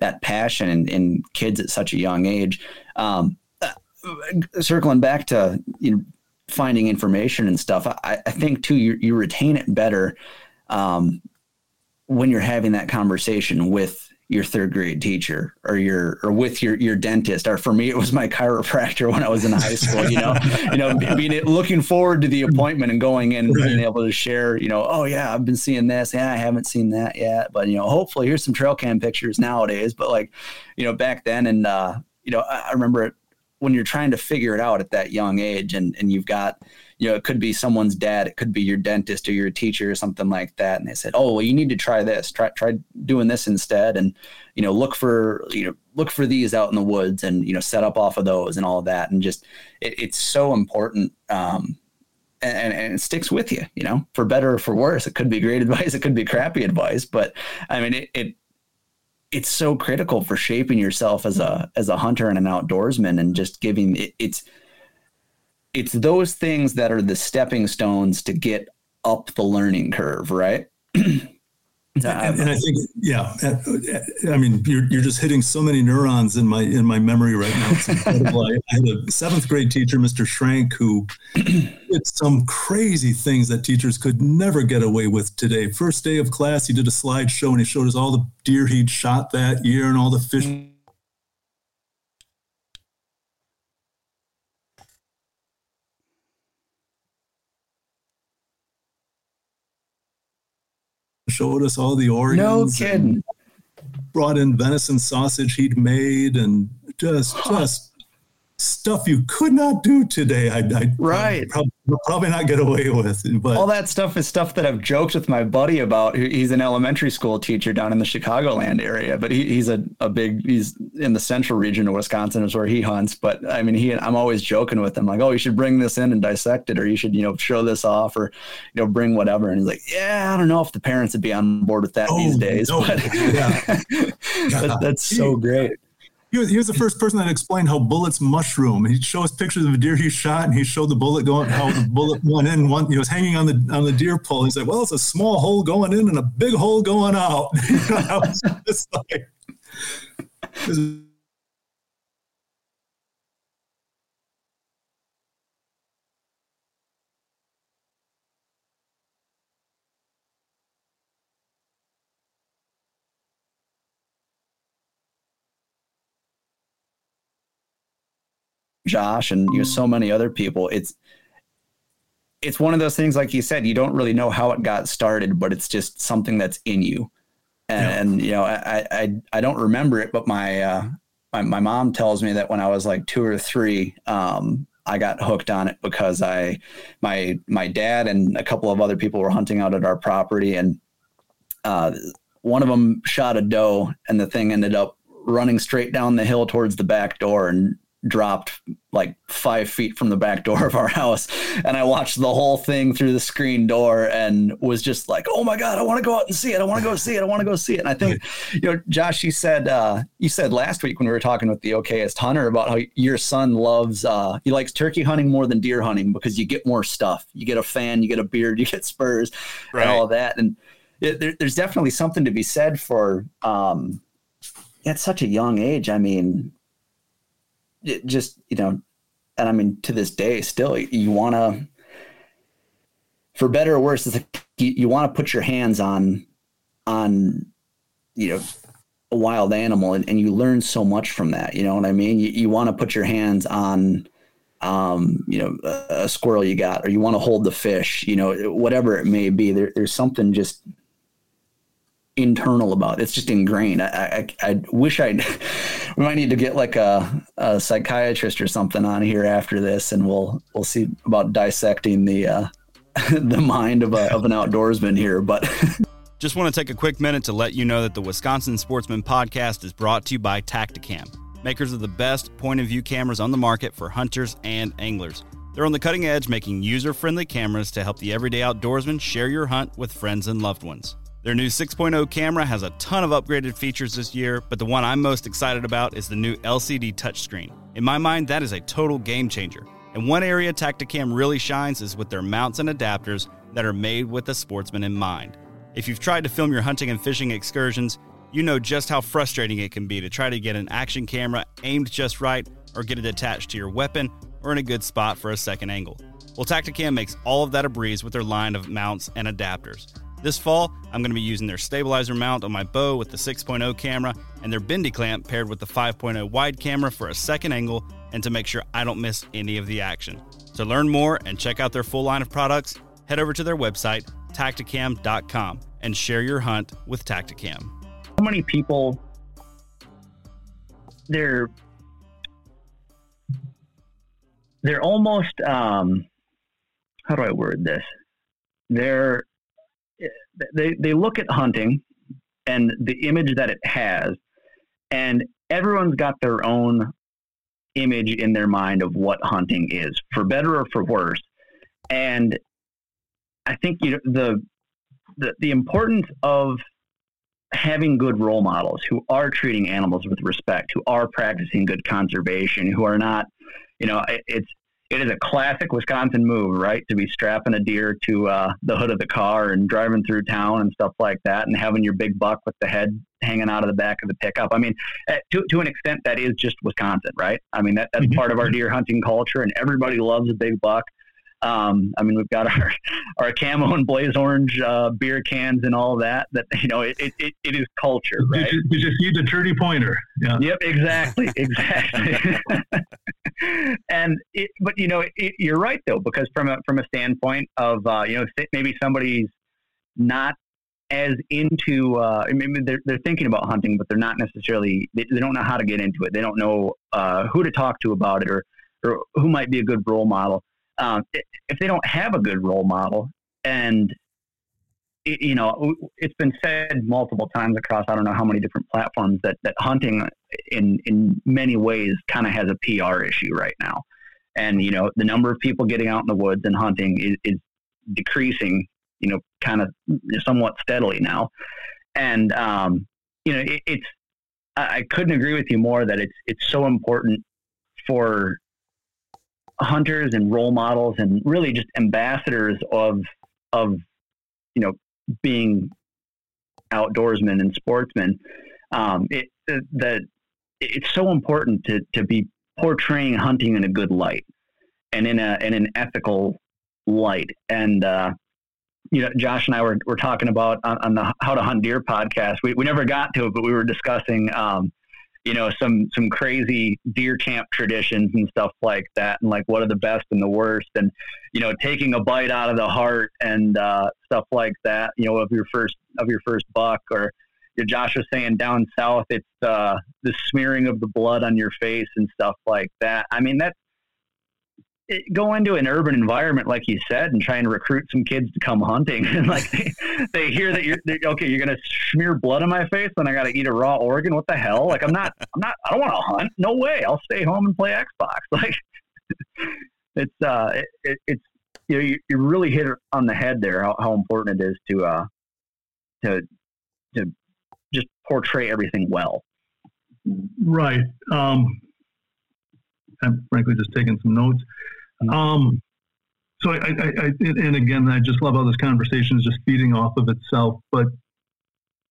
that passion in, in, kids at such a young age. Um, uh, circling back to you know finding information and stuff, I, I think too you you retain it better um, when you're having that conversation with your third grade teacher or your or with your your dentist or for me it was my chiropractor when I was in high school you know you know being looking forward to the appointment and going in and being able to share you know oh yeah I've been seeing this. Yeah I haven't seen that yet. But you know hopefully here's some trail cam pictures nowadays. But like you know back then and uh you know I, I remember it when you're trying to figure it out at that young age and and you've got you know, it could be someone's dad, it could be your dentist or your teacher or something like that. And they said, Oh, well, you need to try this, try, try doing this instead. And, you know, look for, you know, look for these out in the woods and, you know, set up off of those and all of that. And just, it, it's so important. Um, and, and, it sticks with you, you know, for better or for worse. It could be great advice, it could be crappy advice, but I mean, it, it it's so critical for shaping yourself as a as a hunter and an outdoorsman, and just giving it, it's it's those things that are the stepping stones to get up the learning curve, right? and, and, I think, yeah, uh, I mean, you're, you're just hitting so many neurons in my in my memory right now. It's incredible. I, I had a seventh grade teacher, Mr. Schrank, who did some crazy things that teachers could never get away with today. First day of class, he did a slideshow and he showed us all the deer he'd shot that year and all the fish mm. Showed us all the organs. No kidding. Brought in venison sausage he'd made and just just stuff you could not do today. I, I right. Probably, probably not get away with. But all that stuff is stuff that I've joked with my buddy about. He's an elementary school teacher down in the Chicagoland area, but he, he's a, a big. He's in the central region of Wisconsin is where he hunts. But I mean, he I'm always joking with him like, oh, you should bring this in and dissect it, or you should you know show this off, or you know bring whatever. And he's like, yeah, I don't know if the parents would be on board with that oh, these days, no. but yeah. that, that's so great he was, he was the first person that explained how bullets mushroom. He'd show us pictures of a deer he shot, and he showed the bullet going, how the bullet went in. One, he was hanging on the on the deer pole. He said, "Well, it's a small hole going in and a big hole going out." like, Josh and you know so many other people. It's it's one of those things, like you said, you don't really know how it got started, but it's just something that's in you. And, yeah. you know, I, I I don't remember it, but my uh, my my mom tells me that when I was like two or three, um, I got hooked on it because I my my dad and a couple of other people were hunting out at our property, and uh, one of them shot a doe, and the thing ended up running straight down the hill towards the back door and dropped like five feet from the back door of our house and i watched the whole thing through the screen door and was just like oh my god i want to go out and see it i want to go see it i want to go see it. And i think you know josh you said uh, you said last week when we were talking with the okayest hunter about how your son loves uh, he likes turkey hunting more than deer hunting because you get more stuff. You get a fan you get a beard you get spurs right. and all of that. And it, there, there's definitely something to be said for um, at such a young age i mean it just you know and i mean to this day still you want to for better or worse it's like you, you want to put your hands on on you know a wild animal and, and you learn so much from that you know what i mean? You, you want to put your hands on um, you know a, a, squirrel you got or you want to hold the fish you know whatever it may be there, there's something just internal about it. it's just ingrained i i, I wish i'd we might need to get like a, a, psychiatrist or something on here after this, and we'll we'll see about dissecting the uh, the mind of, a, of an outdoorsman here. But just want to take a quick minute to let you know that the Wisconsin Sportsman Podcast is brought to you by Tactacam. makers of the best point of view cameras on the market for hunters and anglers. They're on the cutting edge making user friendly cameras to help the everyday outdoorsman share your hunt with friends and loved ones. Their new 6.0 camera has a ton of upgraded features this year, but the one I'm most excited about is the new LCD touchscreen. In my mind, that is a total game changer. And one area Tactacam really shines is with their mounts and adapters that are made with the sportsman in mind. If you've tried to film your hunting and fishing excursions, you know just how frustrating it can be to try to get an action camera aimed just right or get it attached to your weapon or in a good spot for a second angle. Well, Tactacam makes all of that a breeze with their line of mounts and adapters. This fall, I'm going to be using their stabilizer mount on my bow with the 6.0 camera and their bendy clamp paired with the 5.0 wide camera for a second angle and to make sure I don't miss any of the action. To learn more and check out their full line of products, head over to their website, tactacam.com, and share your hunt with Tactacam. How many people they're they're almost um, how do I word this? They're they they look at hunting and the image that it has, and everyone's got their own image in their mind of what hunting is, for better or for worse. And I think you know the the, the importance of having good role models who are treating animals with respect, who are practicing good conservation, who are not, you know, it's it is a classic Wisconsin move, right? To be strapping a deer to uh, the hood of the car and driving through town and stuff like that, and having your big buck with the head hanging out of the back of the pickup. I mean, eh, to to an extent, that is just Wisconsin, right? I mean, that, that's mm-hmm. part of our deer hunting culture, and everybody loves a big buck. Um, I mean, we've got our our camo and blaze orange uh, beer cans and all that. That you know, it, it, it is culture, right? You just, you just need the dirty pointer. Yeah. Yep. Exactly. Exactly. and it, but you know, it, you're right though, because from a from a standpoint of uh, you know maybe somebody's not as into uh, maybe they're, they're thinking about hunting, but they're not necessarily they, they don't know how to get into it. They don't know uh, who to talk to about it or or who might be a good role model um, if they don't have a good role model, and you know, it's been said multiple times across I don't know how many different platforms that that hunting in in many ways kind of has a PR issue right now, and you know, the number of people getting out in the woods and hunting is, is decreasing, you know, kind of somewhat steadily now, and um, you know, it, it's I couldn't agree with you more that it's it's so important for hunters and role models and really just ambassadors of of you know being outdoorsmen and sportsmen um, it, that it's so important to, to be portraying hunting in a good light and in a in an ethical light. And uh, you know Josh and I were, were talking about on, on the How to Hunt Deer podcast. We, we never got to it but we were discussing um, you know some some crazy deer camp traditions and stuff like that and like what are the best and the worst and you know taking a bite out of the heart and uh, stuff like that you know of your first of your first buck or you know, Josh was saying down south it's uh, the smearing of the blood on your face and stuff like that. I mean that's go into an urban environment, like you said, and try and recruit some kids to come hunting. and like they, they hear that you're okay, you're gonna smear blood on my face, and I got to eat a raw organ. What the hell? Like I'm not, I'm not, I don't want to hunt. No way. I'll stay home and play Xbox. Like it's, uh, it, it, it's, you know, you, you really hit it on the head there. How, how important it is to, uh, to, to just portray everything well. Right. Um, I'm frankly just taking some notes. Um, so I, I, I, and again, I just love how this conversation is just feeding off of itself. But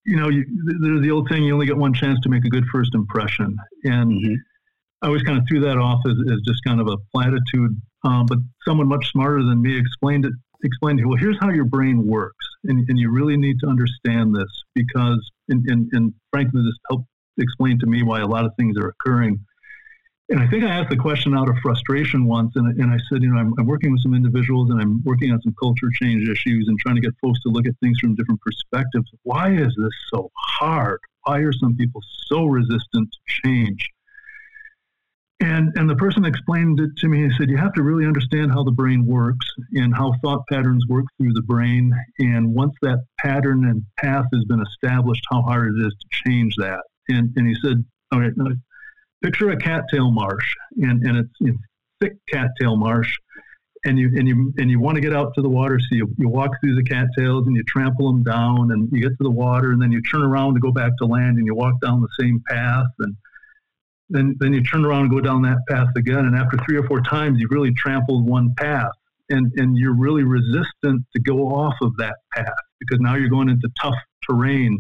you know, you, there's the old thing: you only get one chance to make a good first impression, and mm-hmm. I always kind of threw that off as, as just kind of a platitude. Um, but someone much smarter than me explained it. Explained it. Well, here's how your brain works, and, and you really need to understand this because, and, and, and frankly, this helped explain to me why a lot of things are occurring and I think I asked the question out of frustration once, and, and I said, you know, I'm, I'm, working with some individuals and I'm working on some culture change issues and trying to get folks to look at things from different perspectives. Why is this so hard? Why are some people so resistant to change? And, and the person explained it to me. He said, You have to really understand how the brain works and how thought patterns work through the brain. And once that pattern and path has been established, how hard it is to change that. And, and he said, All right, picture a cattail marsh, and, and it's, it's thick cattail marsh, and you and you and you want to get out to the water, so you, you walk through the cattails and you trample them down, and you get to the water, and then you turn around to go back to land, and you walk down the same path, and then then you turn around and go down that path again, and after three or four times, you've really trampled one path, and and you're really resistant to go off of that path because now you're going into tough terrain.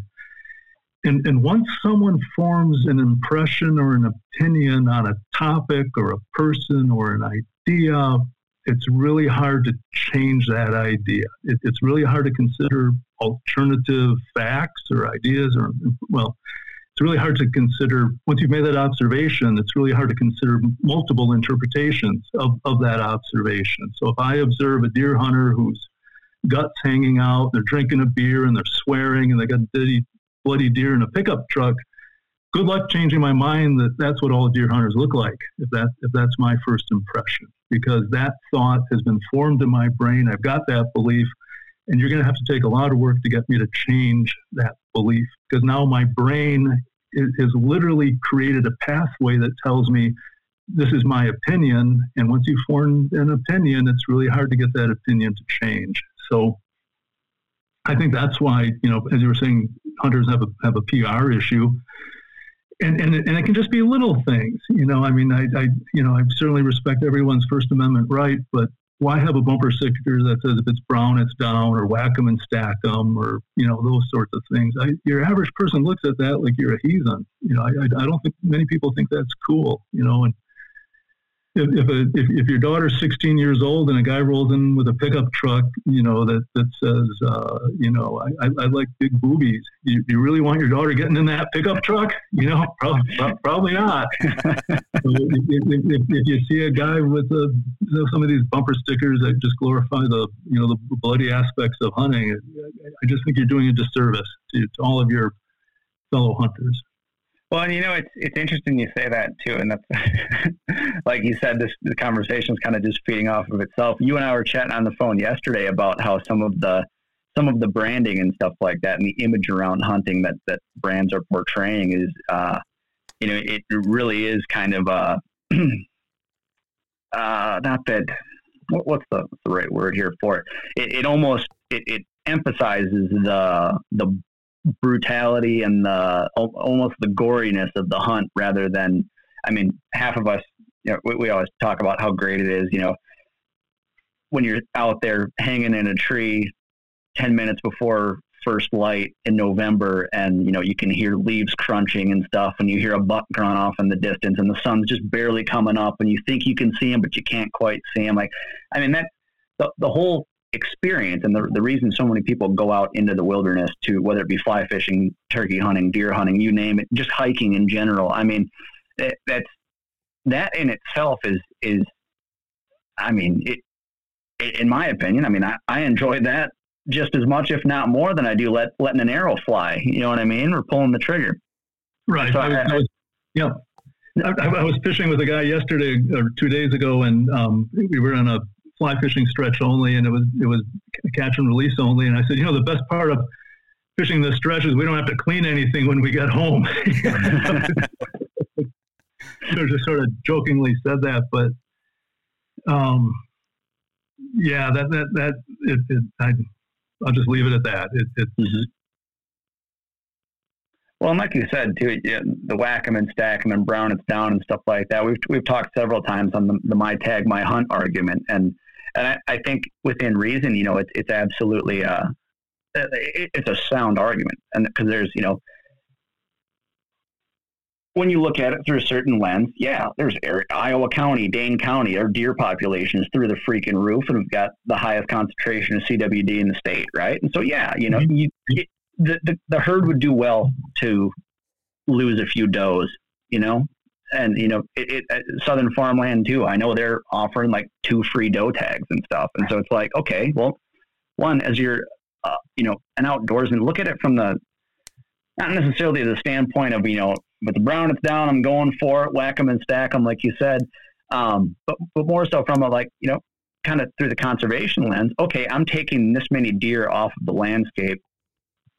And, and once someone forms an impression or an opinion on a topic or a person or an idea, it's really hard to change that idea. It, it's really hard to consider alternative facts or ideas, or, well, it's really hard to consider, once you've made that observation, it's really hard to consider multiple interpretations of, of that observation. So if I observe a deer hunter whose guts hanging out, they're drinking a beer and they're swearing and they got a bloody deer in a pickup truck, good luck changing my mind that that's what all deer hunters look like if that if that's my first impression. Because that thought has been formed in my brain. I've got that belief and you're going to have to take a lot of work to get me to change that belief. Because now my brain has literally created a pathway that tells me this is my opinion and once you form an opinion it's really hard to get that opinion to change. So i think that's why you know as you were saying hunters have a have a pr issue and, and, and it can just be little things, you know. I mean, I, I, you know, I certainly respect everyone's First Amendment right, but why have a bumper sticker that says if it's brown, it's down, or whack them and stack them, or you know those sorts of things? I, your average person looks at that like you're a heathen. You know, I, I, I don't think many people think that's cool. You know, and if if, a, if, if your daughter's 16 years old and a guy rolls in with a pickup truck, you know that that says, uh, you know, I, I, I, like big boobies. You, you really want your daughter getting in that pickup truck? You know, probably, probably not. if, if, if, you see a guy with a, you know, some of these bumper stickers that just glorify the you know the bloody aspects of hunting, I just think you're doing a disservice to, to all of your fellow hunters. Well, and you know, it's it's interesting you say that too, and that's like you said, this the conversation is kind of just feeding off of itself. You and I were chatting on the phone yesterday about how some of the some of the branding and stuff like that, and the image around hunting that that brands are portraying is, uh, you know, it really is kind of uh, uh not that what's the, the right word here for it? It, it almost it, it emphasizes the the brutality and the almost the goriness of the hunt rather than I mean half of us you know we, we always talk about how great it is you know. When you're out there hanging in a tree 10 minutes before first light in November and you know you can hear leaves crunching and stuff and you hear a buck drawn off in the distance and the sun's just barely coming up and you think you can see him but you can't quite see him like I mean that the, the whole experience and the, the reason so many people go out into the wilderness to whether it be fly fishing turkey hunting deer hunting you name it just hiking in general i mean that, that's that in itself is is i mean it, in my opinion i mean I, I enjoy that just as much if not more than i do let, letting an arrow fly you know what i mean or pulling the trigger. Right. So I, I, was, yeah. I, I, was fishing with a guy yesterday or two days ago and um, we were on a fly fishing stretch only, and it was it was catch and release only. And I said, you know, the best part of fishing this stretch is we don't have to clean anything when we get home. so just sort of jokingly said that, but um, yeah, that that that it, it I, will just leave it at that. It, it mm-hmm. Well, like you said too, yeah, the whack 'em and stack 'em and brown it's down and stuff like that. We've we've talked several times on the, the my tag my hunt argument, and and I, I think within reason, you know, it's it's absolutely uh, it's a sound argument, and because there's you know when you look at it through a certain lens, yeah, there's Iowa County, Dane County, our deer population is through the freaking roof, and we've got the highest concentration of CWD in the state, right? And so, yeah, you know, mm-hmm. you, you, the, the the herd would do well to lose a few does, you know, and you know, it, it, Southern Farmland too. I know they're offering like two free doe tags and stuff, and so it's like, okay, well, one as you're, uh, you know, an outdoorsman, look at it from the not necessarily the standpoint of you know, with the brown it's down, I'm going for it, whack them and stack them, like you said, um, but but more so from a like you know, kind of through the conservation lens. Okay, I'm taking this many deer off of the landscape,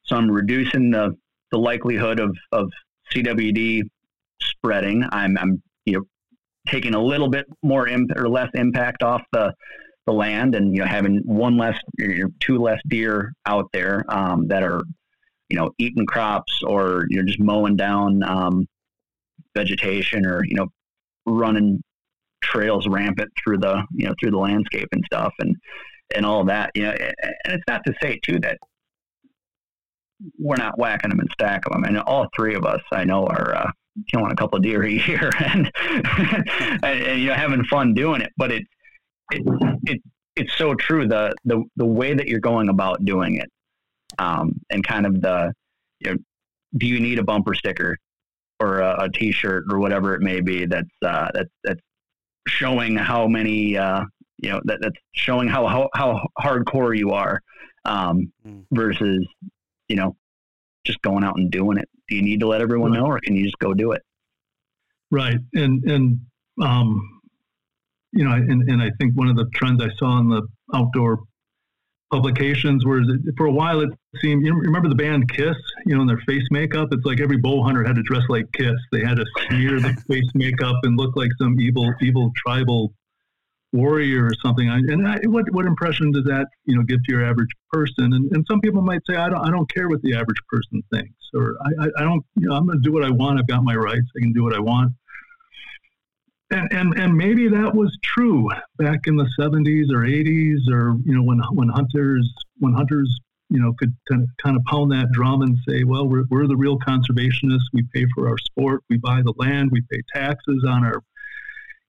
so I'm reducing the the likelihood of of CWD spreading. I'm, I'm you know taking a little bit more imp- or less impact off the the land, and you know having one less, or two less deer out there um, that are you know eating crops or you're just mowing down um, vegetation or you know running trails rampant through the you know through the landscape and stuff and and all that you know and it's not to say too that we're not whacking them and stacking them and all three of us I know are uh, killing a couple of deer a year and, and, and, you know having fun doing it but it's it, it it's so true the the the way that you're going about doing it um, and kind of the you know do you need a bumper sticker or a a t-shirt or whatever it may be that's uh, that's that's showing how many uh, you know that, that's showing how, how how hardcore you are um, mm. versus you know just going out and doing it. Do you need to let everyone know, or can you just go do it? Right, and and um, you know, and and I think one of the trends I saw in the outdoor publications was for a while it seemed you remember the band Kiss you know in their face makeup? It's like every bow hunter had to dress like Kiss. They had to smear the face makeup and look like some evil evil tribal warrior or something. And I, what what impression does that you know give to your average person? And, and some people might say I don't I don't care what the average person thinks or I, I, I don't you know I'm going to do what I want. I've got my rights. I can do what I want. And, and and maybe that was true back in the 70s or 80s or you know when when hunters when hunters you know could kind of pound that drum and say well we're, we're the real conservationists. We pay for our sport. We buy the land. We pay taxes on our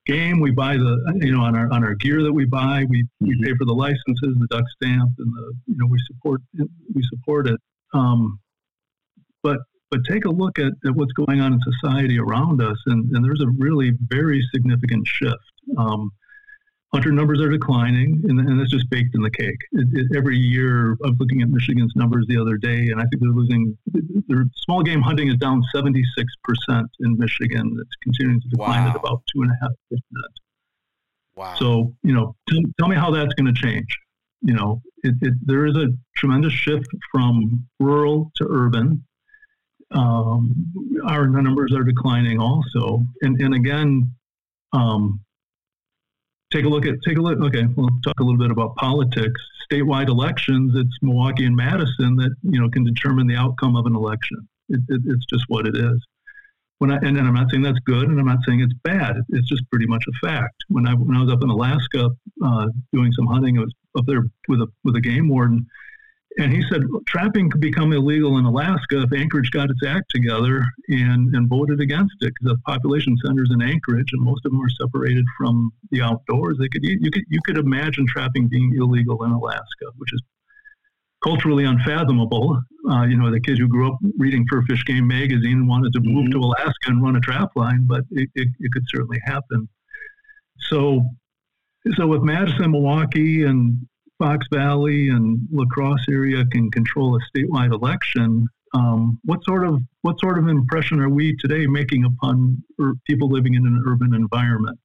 game. We buy the you know on our on our gear that we buy. We, we pay for the licenses the duck stamp and the you know we support we support it. Um, but but take a look at, at what's going on in society around us, and, and there's a really very significant shift. Um, hunter numbers are declining, and, and that's just baked in the cake. It, it, every year, I was looking at Michigan's numbers the other day, and I think they're losing. Their small game hunting is down 76% in Michigan. It's continuing to decline wow. at about two and a half percent. Wow. So, you know, tell, tell me how that's going to change. You know, it, it, there is a tremendous shift from rural to urban um, our numbers are declining also. And, and again, um, take a look at take a look. Okay, we'll talk a little bit about politics. Statewide elections. It's Milwaukee and Madison that you know can determine the outcome of an election. It, it, it's just what it is. When I, and, and, I'm not saying that's good, and I'm not saying it's bad. It's just pretty much a fact. When I when I was up in Alaska uh, doing some hunting, I was up there with a with a game warden and he said trapping could become illegal in Alaska if Anchorage got its act together and, and voted against it because the population centers in Anchorage and most of them are separated from the outdoors. They could you could you could imagine trapping being illegal in Alaska, which is culturally unfathomable. Uh, you know, the kids who grew up reading Fur Fish Game magazine wanted to move mm-hmm. to Alaska and run a trap line, but it, it, it could certainly happen. So so with Madison, Milwaukee, and Fox Valley and La Crosse area can control a statewide election, um, what sort of what sort of impression are we today making upon people living in an urban environment?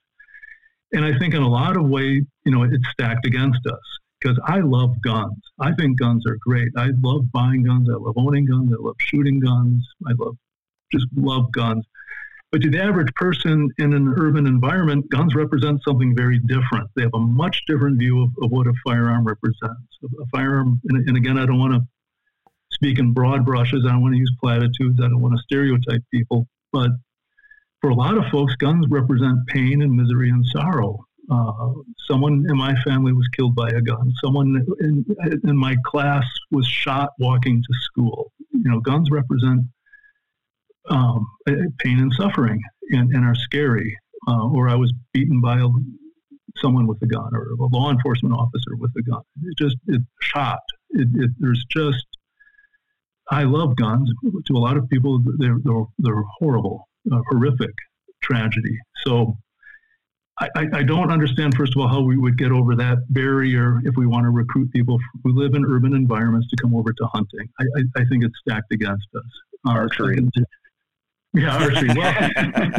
And I think in a lot of ways, you know, it's stacked against us because I love guns. I think guns are great. I love buying guns. I love owning guns. I love shooting guns. I love just love guns. But to the average person in an urban environment, guns represent something very different. They have a much different view of, of what a firearm represents. A firearm, and, and again, I don't want to speak in broad brushes. I don't want to use platitudes. I don't want to stereotype people. But for a lot of folks, guns represent pain and misery and sorrow. Uh, someone in my family was killed by a gun. Someone in, in my class was shot walking to school. You know, guns represent um, pain and suffering and, and are scary. Uh, or I was beaten by a, someone with a gun or a law enforcement officer with a gun. It just it shot. It, it, there's just I love guns. To a lot of people, they're they're, they're horrible, uh, horrific tragedy. So. I, I, don't understand, first of all, how we would get over that barrier if we want to recruit people who live in urban environments to come over to hunting. I, I, I think it's stacked against us. Archery. Yeah. Well,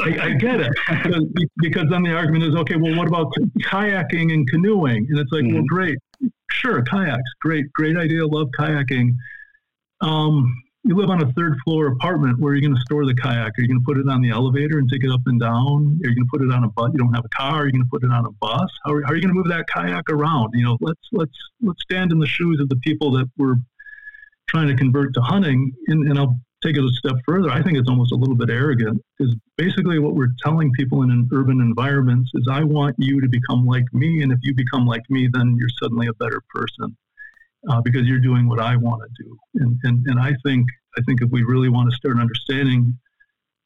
I, I, get it because, because, then the argument is okay. Well, what about kayaking and canoeing? And it's like, mm-hmm. well, great, sure, kayaks, great, great idea. Love kayaking. Um, you live on a third floor apartment. Where are you going to store the kayak? Are you going to put it on the elevator and take it up and down? Are you going to put it on a bus? You don't have a car. Are you going to put it on a bus? How are, how are you going to move that kayak around? You know, let's let's let's stand in the shoes of the people that were trying to convert to hunting. And, and I'll take it a step further. I think it's almost a little bit arrogant. Is basically what we're telling people in an urban environments is, I want you to become like me, and if you become like me, then you're suddenly a better person uh, because you're doing what I want to do. And, and, and I think I think if we really want to start understanding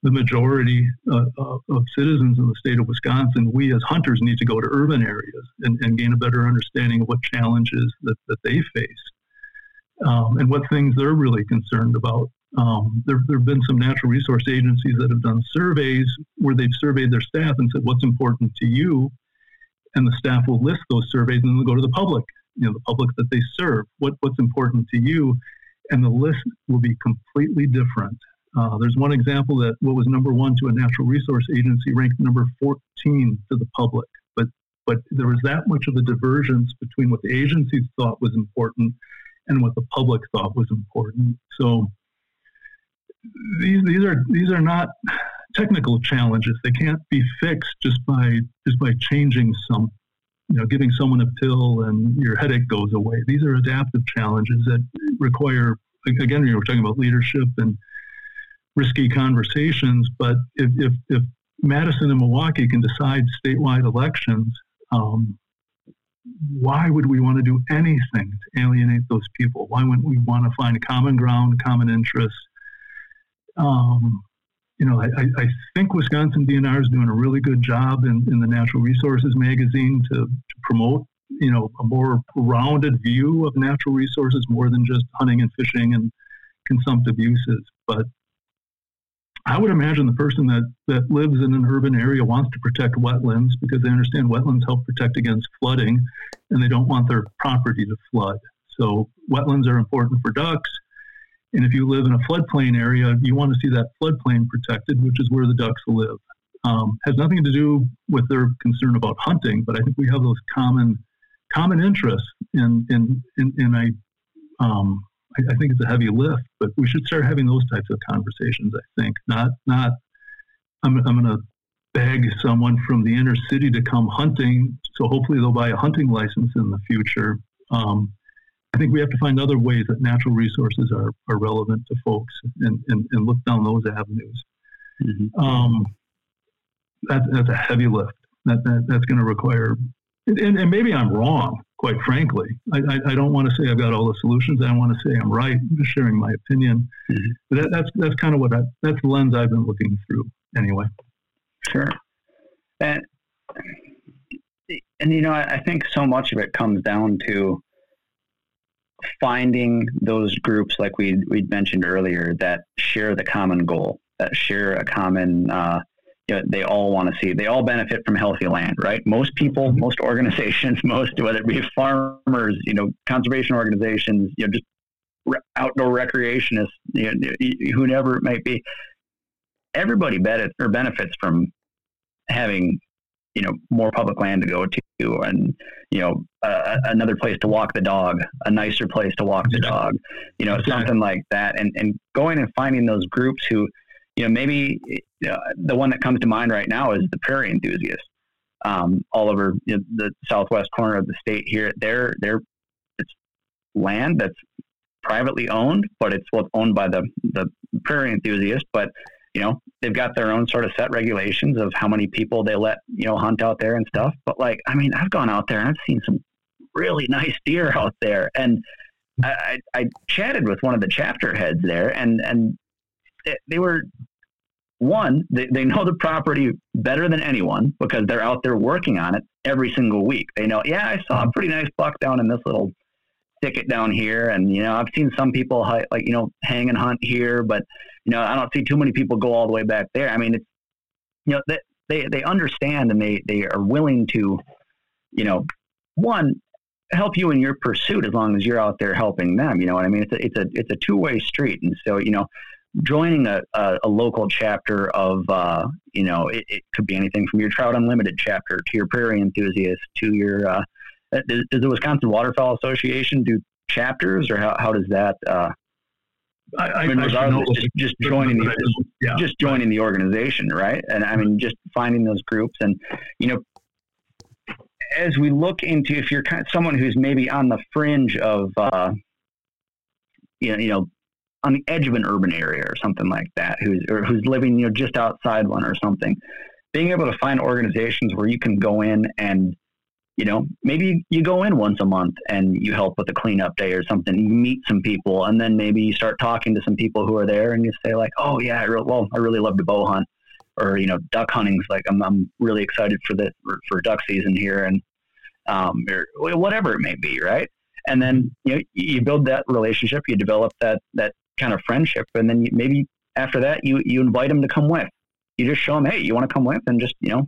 the majority uh, uh, of citizens in the state of Wisconsin, we as hunters need to go to urban areas and, and gain a better understanding of what challenges that, that they face um, and what things they're really concerned about. Um, there, there have been some natural resource agencies that have done surveys where they've surveyed their staff and said, What's important to you? And the staff will list those surveys and then go to the public you know the public that they serve. What what's important to you? And the list will be completely different. Uh, there's one example that what was number one to a natural resource agency ranked number 14 to the public. But but there was that much of a divergence between what the agencies thought was important and what the public thought was important. So these these are these are not technical challenges they can't be fixed just by just by changing some you know, giving someone a pill and your headache goes away. These are adaptive challenges that require, again, we were talking about leadership and risky conversations. But if, if, if Madison and Milwaukee can decide statewide elections, um, why would we want to do anything to alienate those people? Why wouldn't we want to find common ground, common interests? Um, you know, I, I think Wisconsin DNR is doing a really good job in, in the Natural Resources magazine to, to promote, you know, a more rounded view of natural resources more than just hunting and fishing and consumptive uses. But I would imagine the person that, that lives in an urban area wants to protect wetlands because they understand wetlands help protect against flooding and they don't want their property to flood. So wetlands are important for ducks. And if you live in a floodplain area, you want to see that floodplain protected, which is where the ducks live. Um, has nothing to do with their concern about hunting, but I think we have those common common interests, and and and, I, um, I, I think it's a heavy lift, but we should start having those types of conversations. I think not not I'm I'm going to beg someone from the inner city to come hunting, so hopefully they'll buy a hunting license in the future. Um, I think we have to find other ways that natural resources are, are relevant to folks and, and, and look down those avenues. Mm-hmm. Um, that, that's a heavy lift. That, that that's going to require, and, and, maybe I'm wrong, quite frankly. I, I, I, don't want to say I've got all the solutions. I want to say I'm right. I'm just sharing my opinion. Mm-hmm. But that, that's that's kind of what I, that's the lens I've been looking through anyway. Sure. And and you know, I, I think so much of it comes down to finding those groups like we we mentioned earlier that share the common goal, that share a common. Uh, you know, they all want to see. They all benefit from healthy land, right? Most people, mm-hmm. most organizations, most whether it be farmers, you know, conservation organizations, you know, just re- outdoor recreationists, you know, whoever it might be. Everybody benefits or benefits from having you know more public land to go to and you know uh, another place to walk the dog a nicer place to walk the dog you know something like that. And and going and finding those groups who you know maybe know, the one that comes to mind right now is the prairie enthusiasts um, all over you know, the southwest corner of the state here. They're they're it's land that's privately owned but it's what's owned by the the prairie enthusiast but you know, they've got their own sort of set regulations of how many people they let, you know, hunt out there and stuff. But like, I mean, I've gone out there and I've seen some really nice deer out there. And I, I, I chatted with one of the chapter heads there and, and they were one, they, they know the property better than anyone because they're out there working on it every single week. They know, yeah, I saw a pretty nice buck down in this little thicket down here. And, you know, I've seen some people like, you know, hang and hunt here, but, you know, I don't see too many people go all the way back there. I mean, it's, you know, they, they, they understand and they, they are willing to, you know, one, help you in your pursuit as long as you're out there helping them. You know what I mean? It's a, it's a, it's a two way street. And so, you know, joining a, a, a local chapter of, uh, you know, it, it, could be anything from your Trout Unlimited chapter to your Prairie Enthusiast to your, uh, does, does the Wisconsin Waterfowl Association do chapters or how, how does that, uh, I, I, I mean, regardless, just, just joining the, yeah, just joining the organization, right? And I mean, just finding those groups, and you know, as we look into if you're kind of someone who's maybe on the fringe of, uh, you know, you know, on the edge of an urban area or something like that, who's or who's living you know just outside one or something, being able to find organizations where you can go in and you know, maybe you go in once a month and you help with a cleanup day or something. You meet some people, and then maybe you start talking to some people who are there, and you say like, "Oh yeah, I re- well, I really love to bow hunt," or you know, duck hunting's like I'm I'm really excited for the for, duck season here, and um, or whatever it may be, right? And then you know, you build that relationship, you develop that that kind of friendship, and then you, maybe after that, you you invite them to come with. You just show them, hey, you want to come with, and just you know,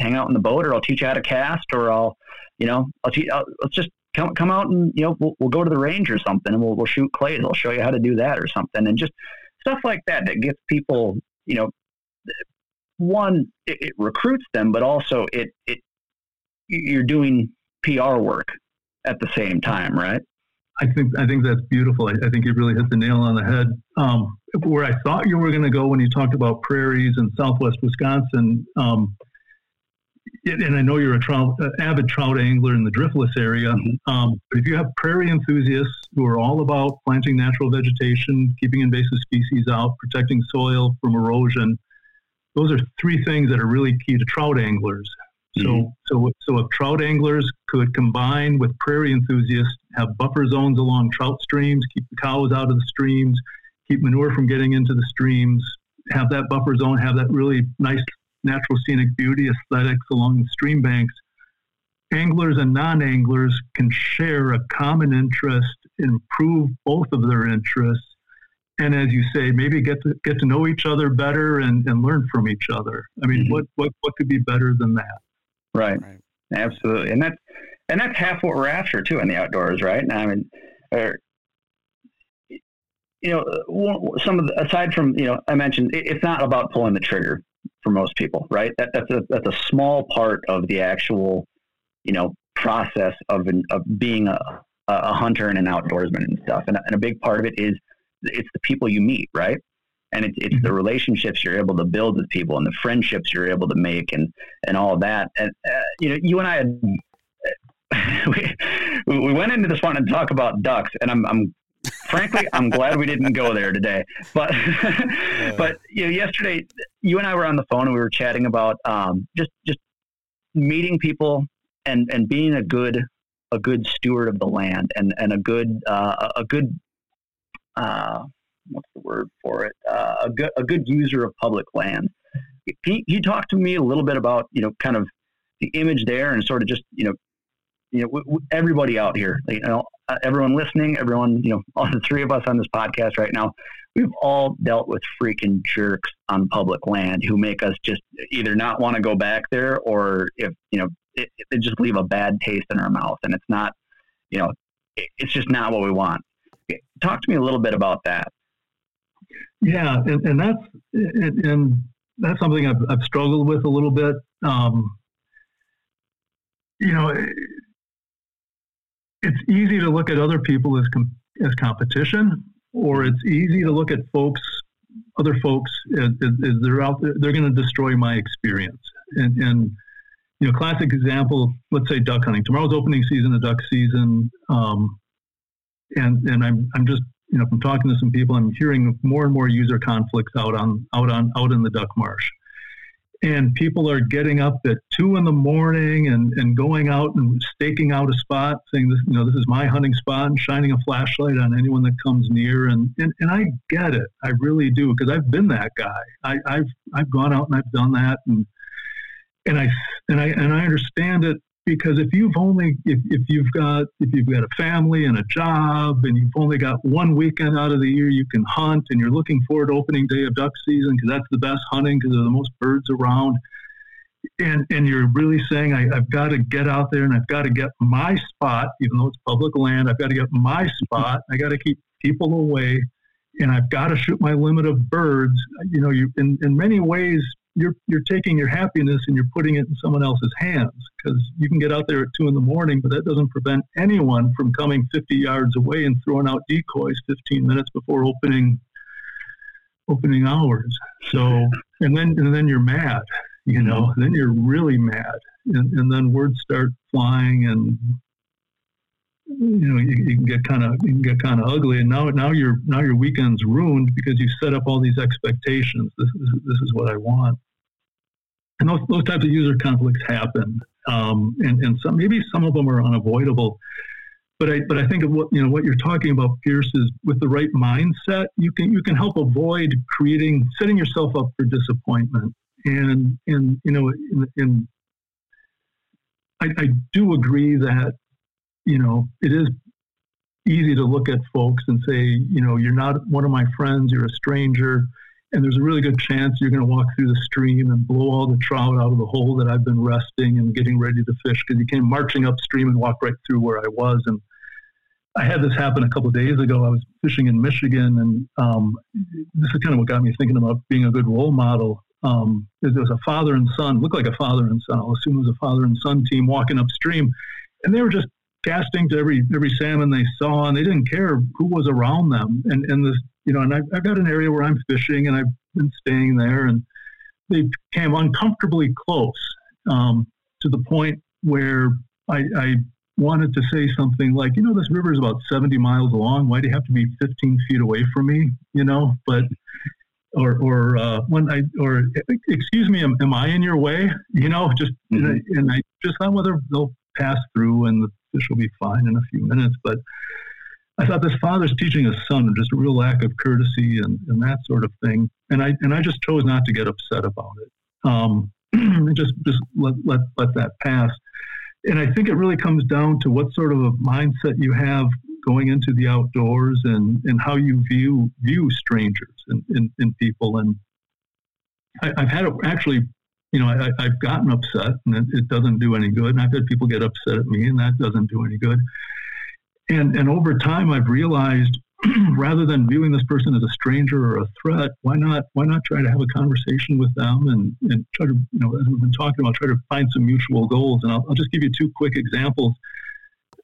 hang out in the boat, or I'll teach you how to cast, or I'll, you know, I'll teach. I'll, let's just come come out and you know we'll, we'll go to the range or something, and we'll we'll shoot clays. I'll show you how to do that or something, and just stuff like that that gets people, you know, one it, it recruits them, but also it it you're doing PR work at the same time, right? I think I think that's beautiful. I, I, think you really hit the nail on the head. Um, where I thought you were going to go when you talked about prairies in Southwest Wisconsin, um, and I know you're a trout, uh, avid trout angler in the driftless area. Mm-hmm. Um, but if you have prairie enthusiasts who are all about planting natural vegetation, keeping invasive species out, protecting soil from erosion, those are three things that are really key to trout anglers. Mm-hmm. So, so, so if trout anglers could combine with prairie enthusiasts, have buffer zones along trout streams, keep the cows out of the streams, keep manure from getting into the streams, have that buffer zone, have that really nice natural scenic beauty aesthetics along the stream banks, anglers and non-anglers can share a common interest, improve both of their interests, and as you say, maybe get to get to know each other better and, and learn from each other. I mean, mm-hmm. what, what what could be better than that? Right. right. Absolutely. And that's and that's half what we're after too in the outdoors, right? I mean, or, you know, some of the, aside from you know, I mentioned it's not about pulling the trigger for most people, right? That, that's a that's a small part of the actual, you know, process of an, of being a, a hunter and an outdoorsman and stuff. And, and a big part of it is it's the people you meet, right? And it's it's the mm-hmm. relationships you're able to build with people and the friendships you're able to make and and all of that. And uh, you know, you and I had. we, we went into this one and talk about ducks, and I'm, I'm frankly, I'm glad we didn't go there today. But but you know, yesterday you and I were on the phone and we were chatting about um, just just meeting people and and being a good a good steward of the land and and a good uh, a good uh, what's the word for it uh, a good a good user of public land. He, he talked to me a little bit about you know kind of the image there and sort of just you know you know w- w- everybody out here you know uh, everyone listening, everyone, you know, all the three of us on this podcast right now, we've all dealt with freaking jerks on public land who make us just either not want to go back there or if, you know, it, it just leave a bad taste in our mouth. And it's not, you know, it, it's just not what we want. Talk to me a little bit about that. Yeah. And, and that's, and, that's something I've, I've struggled with a little bit. Um, you know, it's easy to look at other people as com- as competition, or it's easy to look at folks, other folks, as they're out there. They're going to destroy my experience. And, and you know, classic example. Let's say duck hunting. Tomorrow's opening season the duck season, um, and and I'm I'm just you know from talking to some people, I'm hearing more and more user conflicts out on out on out in the duck marsh and people are getting up at two in the morning and, and going out and staking out a spot, saying this, you know, this is my hunting spot, and shining a flashlight on anyone that comes near. And and, and I get it, I really do, because I've been that guy. I, I've I've gone out and I've done that, and and I and I and I understand it because if you've only if, if you've got if you've got a family and a job and you've only got one weekend out of the year you can hunt and you're looking forward to opening day of duck season because that's the best hunting because there's the most birds around. And and you're really saying I, have got to get out there and I've got to get my spot even though it's public land I've got to get my mm-hmm. spot. I got to keep people away and I've got to shoot my limit of birds. You know you in, in many ways you're you're taking your happiness and you're putting it in someone else's hands because you can get out there at two in the morning, but that doesn't prevent anyone from coming 50 yards away and throwing out decoys 15 minutes before opening opening hours. So and then and then you're mad, you know, mm-hmm. then you're really mad, and, and then words start flying and you know you, you can get kind of you can get kind of ugly. And now now your now your weekend's ruined because you set up all these expectations. This is this is what i want and those, those types of user conflicts happen um, and and some maybe some of them are unavoidable but I but I think of what you know what you're talking about, Pierce, is with the right mindset, you can you can help avoid creating setting yourself up for disappointment. And and you know, in, in I, I do agree that you know, it is easy to look at folks and say, you know, you're not one of my friends, you're a stranger, and there's a really good chance you're going to walk through the stream and blow all the trout out of the hole that I've been resting and getting ready to fish because you came marching upstream and walked right through where I was. And I had this happen a couple days ago. I was fishing in Michigan, and um, this is kind of what got me thinking about being a good role model. Um, there was a father and son, looked like a father and son. I'll assume it was a father and son team walking upstream, and they were just casting to every every salmon they saw, and they didn't care who was around them. And and this, you know, and I've, I've got an area where I'm fishing, and I've been staying there, and they came uncomfortably close um, to the point where I, I wanted to say something like, you know, this river is about 70 miles long. Why do you have to be 15 feet away from me? You know, but or or uh, when I or excuse me, am, am, I in your way? You know, just mm-hmm. and, I, and I just thought whether they'll pass through and the fish will be fine in a few minutes. But I thought this father's teaching his son just a real lack of courtesy and, and that sort of thing. And I and I just chose not to get upset about it. Um, just just let, let let that pass. And I think it really comes down to what sort of a mindset you have going into the outdoors and, and how you view view strangers and, and, and people. And I, have had actually you know, I, have gotten upset and it, it, doesn't do any good. And I've had people get upset at me and that doesn't do any good. And, and over time, I've realized rather than viewing this person as a stranger or a threat, why not, why not try to have a conversation with them and, and try to, you know, as we've been talking about, try to find some mutual goals. And I'll, I'll just give you two quick examples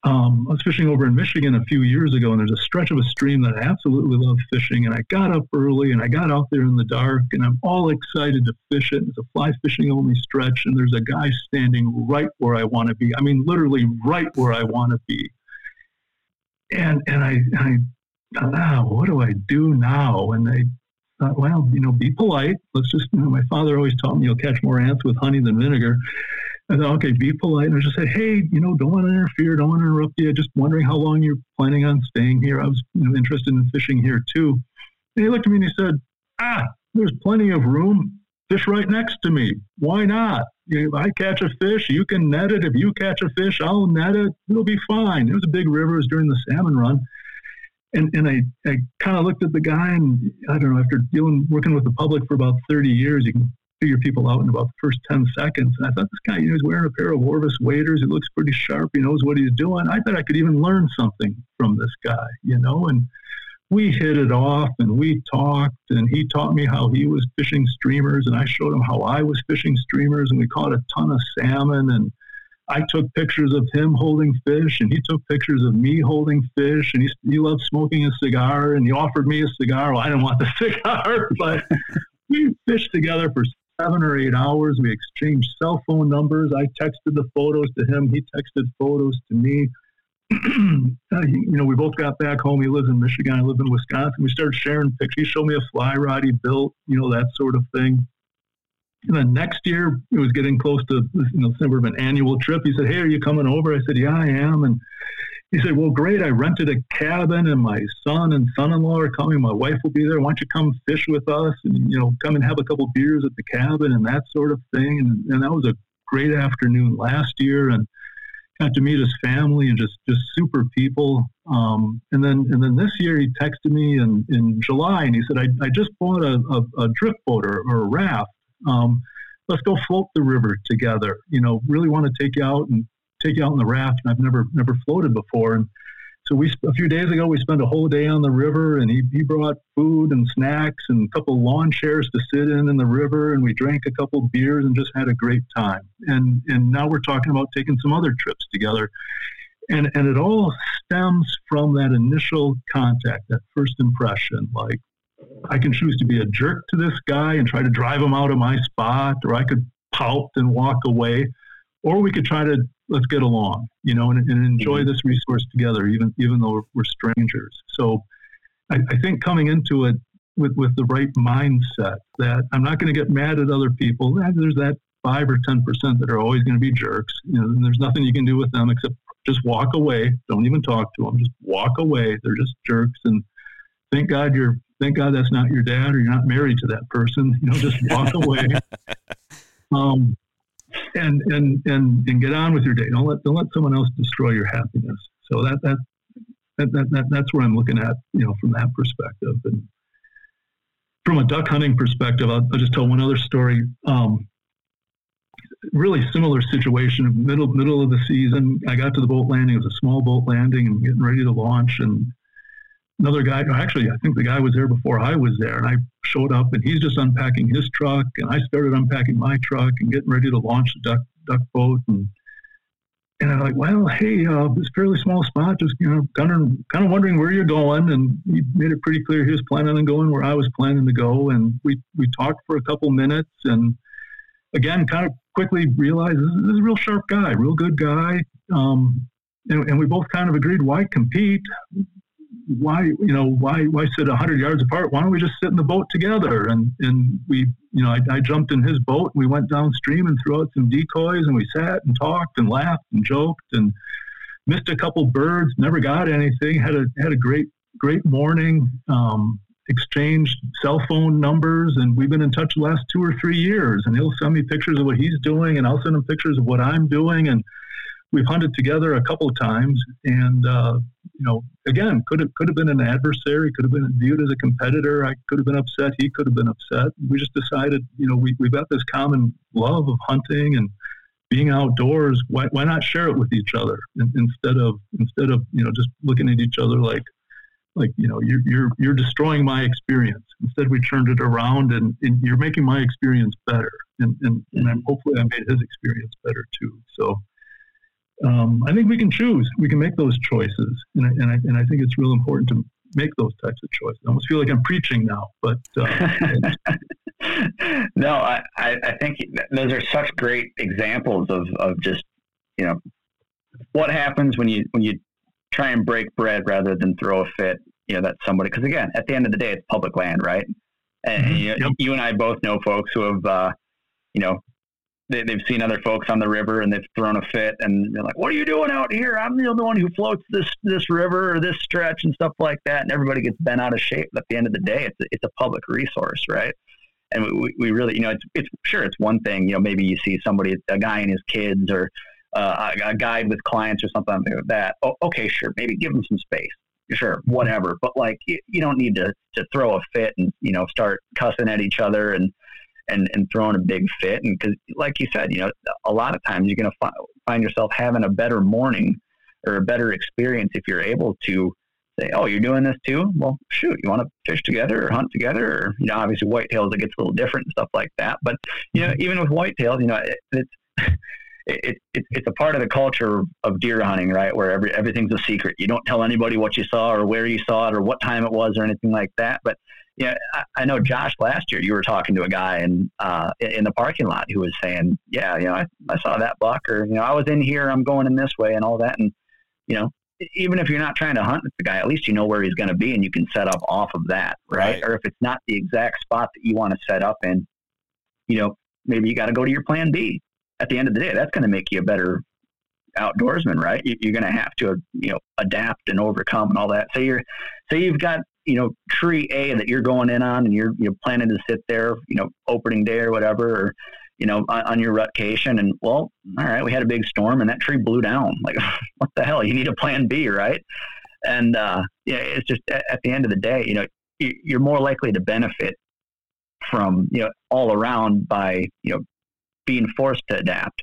um, I was fishing over in Michigan a few years ago, and there's a stretch of a stream that I absolutely love fishing. And I got up early and I got out there in the dark, and I'm all excited to fish it. It's a fly fishing only stretch, and there's a guy standing right where I want to be. I mean, literally right where I want to be. And and I I thought, ah, what do I do now? And I thought, well, you know, be polite. Let's just. You know, my father always taught me you'll catch more ants with honey than vinegar. I thought, okay, be polite. And I just said, hey, you know, don't want to interfere, don't want to interrupt you. Just wondering how long you're planning on staying here. I was you know, interested in fishing here too. And he looked at me and he said, ah, there's plenty of room. Fish right next to me. Why not? If I catch a fish, you can net it. If you catch a fish, I'll net it. It'll be fine. It was a big river. It was during the salmon run. And, and I, I kind of looked at the guy and I don't know, after dealing, working with the public for about 30 years, you can figure people out in about the first 10 seconds. And I thought, this guy, you know, he's wearing a pair of Orvis waders. He looks pretty sharp. He knows what he's doing. I thought I could even learn something from this guy, you know, and we hit it off and we talked and he taught me how he was fishing streamers and I showed him how I was fishing streamers and we caught a ton of salmon and I took pictures of him holding fish and he took pictures of me holding fish and he, he loved smoking a cigar and he offered me a cigar. Well, I didn't want the cigar, but we fished together for seven or eight hours. We exchanged cell phone numbers. I texted the photos to him. He texted photos to me. uh, you know, we both got back home. He lives in Michigan. I live in Wisconsin. We started sharing pictures. He showed me a fly rod he built, you know, that sort of thing. And then next year, it was getting close to, you know, sort of an annual trip. He said, Hey, are you coming over? I said, Yeah, I am. And he said, Well, great. I rented a cabin and my son and son in law are coming. My wife will be there. Why don't you come fish with us and, you know, come and have a couple beers at the cabin and that sort of thing. And, and that was a great afternoon last year and got to meet his family and just, just super people. Um, and then and then this year he texted me in, in July and he said, I, I just bought a, a, a drift boat or, or a raft. Um, let's go float the river together. You know, really want to take you out and take you out in the raft. And I've never never floated before. And so we a few days ago we spent a whole day on the river, and he, he brought food and snacks and a couple lawn chairs to sit in in the river, and we drank a couple beers and just had a great time. And and now we're talking about taking some other trips together, and and it all stems from that initial contact, that first impression. Like I can choose to be a jerk to this guy and try to drive him out of my spot, or I could pout and walk away, or we could try to let's get along, you know, and, and enjoy mm-hmm. this resource together, even even though we're, we're strangers. So I, I, think coming into it with with the right mindset that I'm not going to get mad at other people. There's that five or ten percent that are always going to be jerks. You know, and there's nothing you can do with them except just walk away. Don't even talk to them. Just walk away. They're just jerks. And thank God you're thank God that's not your dad or you're not married to that person. You know, just walk away. Um, and and and and get on with your day. Don't let don't let someone else destroy your happiness. So that that that, that, that that's where I'm looking at, you know, from that perspective. And from a duck hunting perspective, I'll, I'll just tell one other story. Um, really similar situation. Middle middle of the season, I got to the boat landing. It was a small boat landing and getting ready to launch, and another guy. Actually, I think the guy was there before I was there, and I showed up, and he's just unpacking his truck, and I started unpacking my truck and getting ready to launch the duck duck boat, and and I'm like, well, hey, uh, this fairly small spot, just you know, kind of kind of wondering where you're going, and he made it pretty clear he was planning on going where I was planning to go, and we we talked for a couple minutes, and again, kind of quickly realized this, this is a real sharp guy, real good guy. Um, and, and, we both kind of agreed, why compete? Why you know why why sit hundred yards apart? Why don't we just sit in the boat together? And and we you know I, I jumped in his boat. We went downstream and threw out some decoys, and we sat and talked and laughed and joked and missed a couple birds. Never got anything. Had a had a great great morning. Um, exchanged cell phone numbers and we've been in touch the last two or three years and he'll send me pictures of what he's doing and i'll send him pictures of what i'm doing and we've hunted together a couple times, and uh, you know, again, could have could have been an adversary, could have been viewed as a competitor. I could have been upset. He could have been upset. We just decided, you know, we we've got this common love of hunting and being outdoors. Why why not share it with each other instead of instead of you know just looking at each other like like you know you're you're you're destroying my experience. Instead, we turned it around and, and you're making my experience better, and and, and I'm, hopefully I made his experience better too. So um, I think we can choose. We can make those choices, and I, and I, and I think it's real important to make those types of choices. I almost feel like I'm preaching now, but uh, no, I, I think those are such great examples of, of just you know what happens when you when you try and break bread rather than throw a fit. You know that somebody because again, at the end of the day, it's public land, right? And mm-hmm. you, yep. you, and I both know folks who have uh, you know they, have seen other folks on the river and they've thrown a fit and they're like, "What are you doing out here? I'm the only one who floats this this river or this stretch and stuff like that." And everybody gets bent out of shape. But at the end of the day, it's it's a public resource, right? And we, we really, you know, it's it's sure it's one thing. You know, maybe you see somebody, a guy and his kids, or uh, a, a guide with clients or something like that. Oh, okay, sure, maybe give them some space. Sure, whatever. But like, you, you don't need to to throw a fit and you know start cussing at each other and and, and throwing a big fit. And because, like you said, you know, a lot of times you're going to fi- find yourself having a better morning or a better experience if you're able to say, "Oh, you're doing this too? Well, shoot, you want to fish together or hunt together?" Or you know, obviously whitetails it gets a little different and stuff like that. But you know, even with whitetails, you know, it, it's it, it, it's a part of the culture of deer hunting, right? Where every everything's a secret. You don't tell anybody what you saw or where you saw it or what time it was or anything like that. But yeah, I, I, know Josh last year you were talking to a guy in uh, in the parking lot who was saying, "Yeah, you know, I, I saw that buck, or you know, I was in here, I'm going in this way, and all that." And you know, even if you're not trying to hunt with the guy, at least you know where he's going to be, and you can set up off of that, right? right? Or if it's not the exact spot that you want to set up in, you know, maybe you got to go to your plan B. At the end of the day, that's going to make you a better outdoorsman, right? You, are going to have to, you know, adapt and overcome and all that. So you're, say you've got you know tree A that you're going in on, and you're you're planning to sit there, you know, opening day or whatever, or you know, on, on your rutcation, and well, all right, we had a big storm, and that tree blew down. Like, what the hell? You need a plan B, right? And uh, yeah, it's just at, at the end of the day, you know, you're more likely to benefit from you know all around by you know being forced to adapt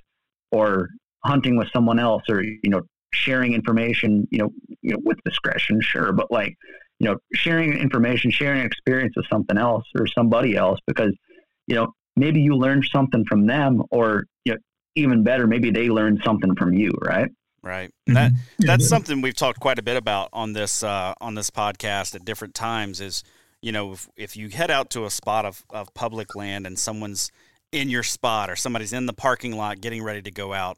or hunting with someone else or you know sharing information, you know, you know, with discretion, sure, but like, you know, sharing information, sharing experience with something else or somebody else, because, you know, maybe you learned something from them or, you know, even better, maybe they learned something from you, right? Right. Mm-hmm. That that's something we've talked quite a bit about on this uh, on this podcast at different times. Is you know if, if you head out to a spot of, of public land and someone's in your spot or somebody's in the parking lot getting ready to go out,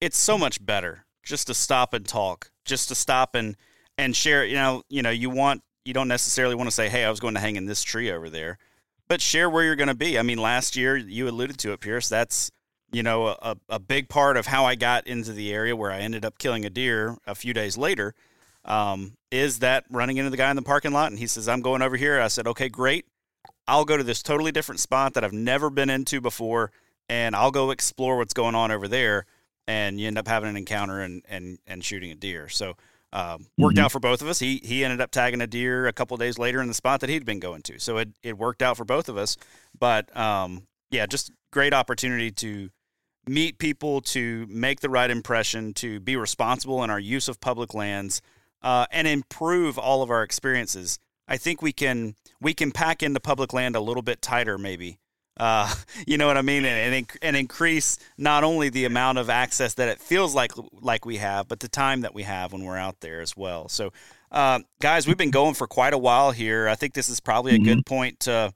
it's so much better just to stop and talk, just to stop and and share. You know, you know, you want you don't necessarily want to say, "Hey, I was going to hang in this tree over there," but share where you're going to be. I mean, last year you alluded to it, Pierce. That's you know, a, a big part of how I got into the area where I ended up killing a deer a few days later um, is that running into the guy in the parking lot and he says, I'm going over here. I said, okay, great. I'll go to this totally different spot that I've never been into before and I'll go explore what's going on over there. And you end up having an encounter and, and, and shooting a deer. So, um, worked mm-hmm. out for both of us. He he ended up tagging a deer a couple days later in the spot that he'd been going to, so it, it worked out for both of us. But um, yeah, just great opportunity to meet people, to make the right impression, to be responsible in our use of public lands, uh, and improve all of our experiences. I think we can we can pack into public land a little bit tighter, maybe. Uh, you know what I mean, and, and, and increase not only the amount of access that it feels like like we have, but the time that we have when we're out there as well. So, uh, guys, we've been going for quite a while here. I think this is probably a mm-hmm. good point to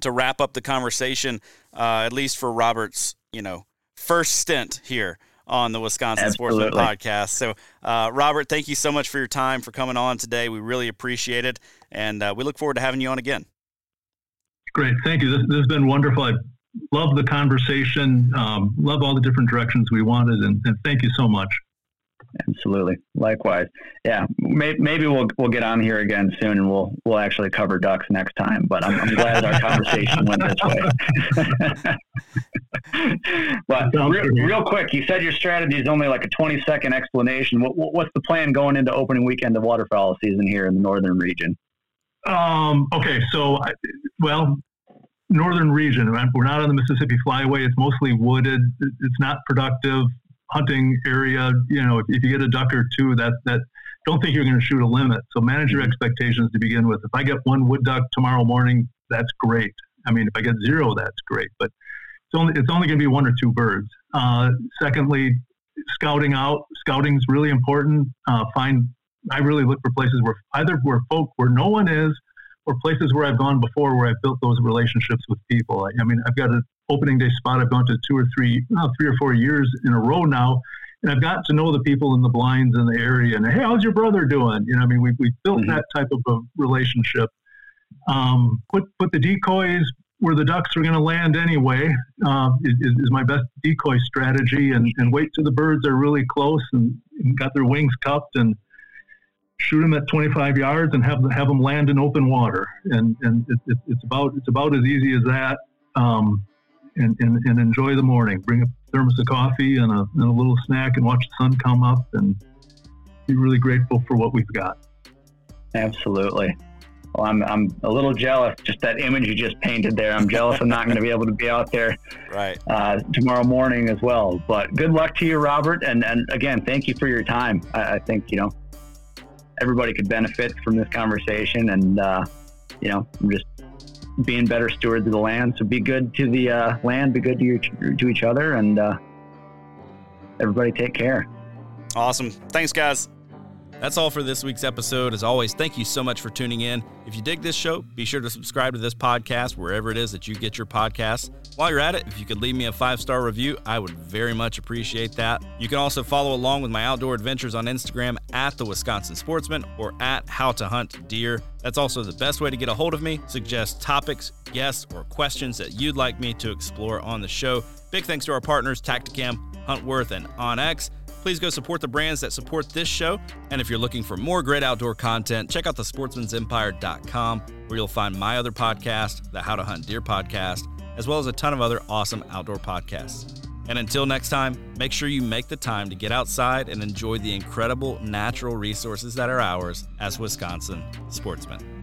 to wrap up the conversation, uh, at least for Robert's, you know, first stint here on the Wisconsin Absolutely. Sportsman podcast. So, uh, Robert, thank you so much for your time for coming on today. We really appreciate it, and uh, we look forward to having you on again. Great, thank you. This, this has been wonderful. I love the conversation. Um, love all the different directions we wanted, and, and thank you so much. Absolutely. Likewise. Yeah. May, maybe we'll we'll get on here again soon, and we'll we'll actually cover ducks next time. But I'm, I'm glad our conversation went this way. but real, real, quick, you said your strategy is only like a 20 second explanation. What, what's the plan going into opening weekend of waterfowl season here in the northern region? Um, okay, so well, northern region. We're not on the Mississippi Flyway. It's mostly wooded. It's not productive hunting area, you know, if, if you get a duck or two, that that don't think you're going to shoot a limit. So manage your mm-hmm. expectations to begin with. If I get one wood duck tomorrow morning, that's great. I mean, if I get zero, that's great. But it's only it's only going to be one or two birds. Uh, secondly, scouting out. Scouting is really important. Uh, find. I really look for places where either where folk where no one is, or places where I've gone before where I've built those relationships with people. I, I mean, I've got an opening day spot I've gone to two or three, well, three or four years in a row now. And I've got to know the people in the blinds in the area. And hey, how's your brother doing? You know, I mean, we we built mm-hmm. that type of a relationship. Um, put put the decoys where the ducks are going to land anyway uh, is, is, my best decoy strategy, and, and wait till the birds are really close and, and got their wings cupped and shoot them at 25 yards and have have them land in open water. And and it, it, it's about it's about as easy as that. Um, and, and, and enjoy the morning. Bring a thermos of coffee and a, and a little snack and watch the sun come up and be really grateful for what we've got. Absolutely. Well, I'm, I'm a little jealous. Just that image you just painted there. I'm jealous I'm not going to be able to be out there right uh, tomorrow morning as well. But good luck to you, Robert. And, and again, thank you for your time. I, I think, you know, everybody could benefit from this conversation. And, uh, you know, I'm just being better stewards of the land. So be good to the uh, land, be good to, your, to each other, and uh, everybody take care. Awesome. Thanks, guys. That's all for this week's episode. As always, thank you so much for tuning in. If you dig this show, be sure to subscribe to this podcast wherever it is that you get your podcasts. While you're at it, if you could leave me a five star review, I would very much appreciate that. You can also follow along with my outdoor adventures on Instagram at the Wisconsin Sportsman or at How to Hunt Deer. That's also the best way to get a hold of me. Suggest topics, guests, or questions that you'd like me to explore on the show. Big thanks to our partners, Tactacam, Huntworth, and OnX. Please go support the brands that support this show. And if you're looking for more great outdoor content, check out the sportsmansempire.com, where you'll find my other podcast, the How to Hunt Deer podcast, as well as a ton of other awesome outdoor podcasts. And until next time, make sure you make the time to get outside and enjoy the incredible natural resources that are ours as Wisconsin sportsmen.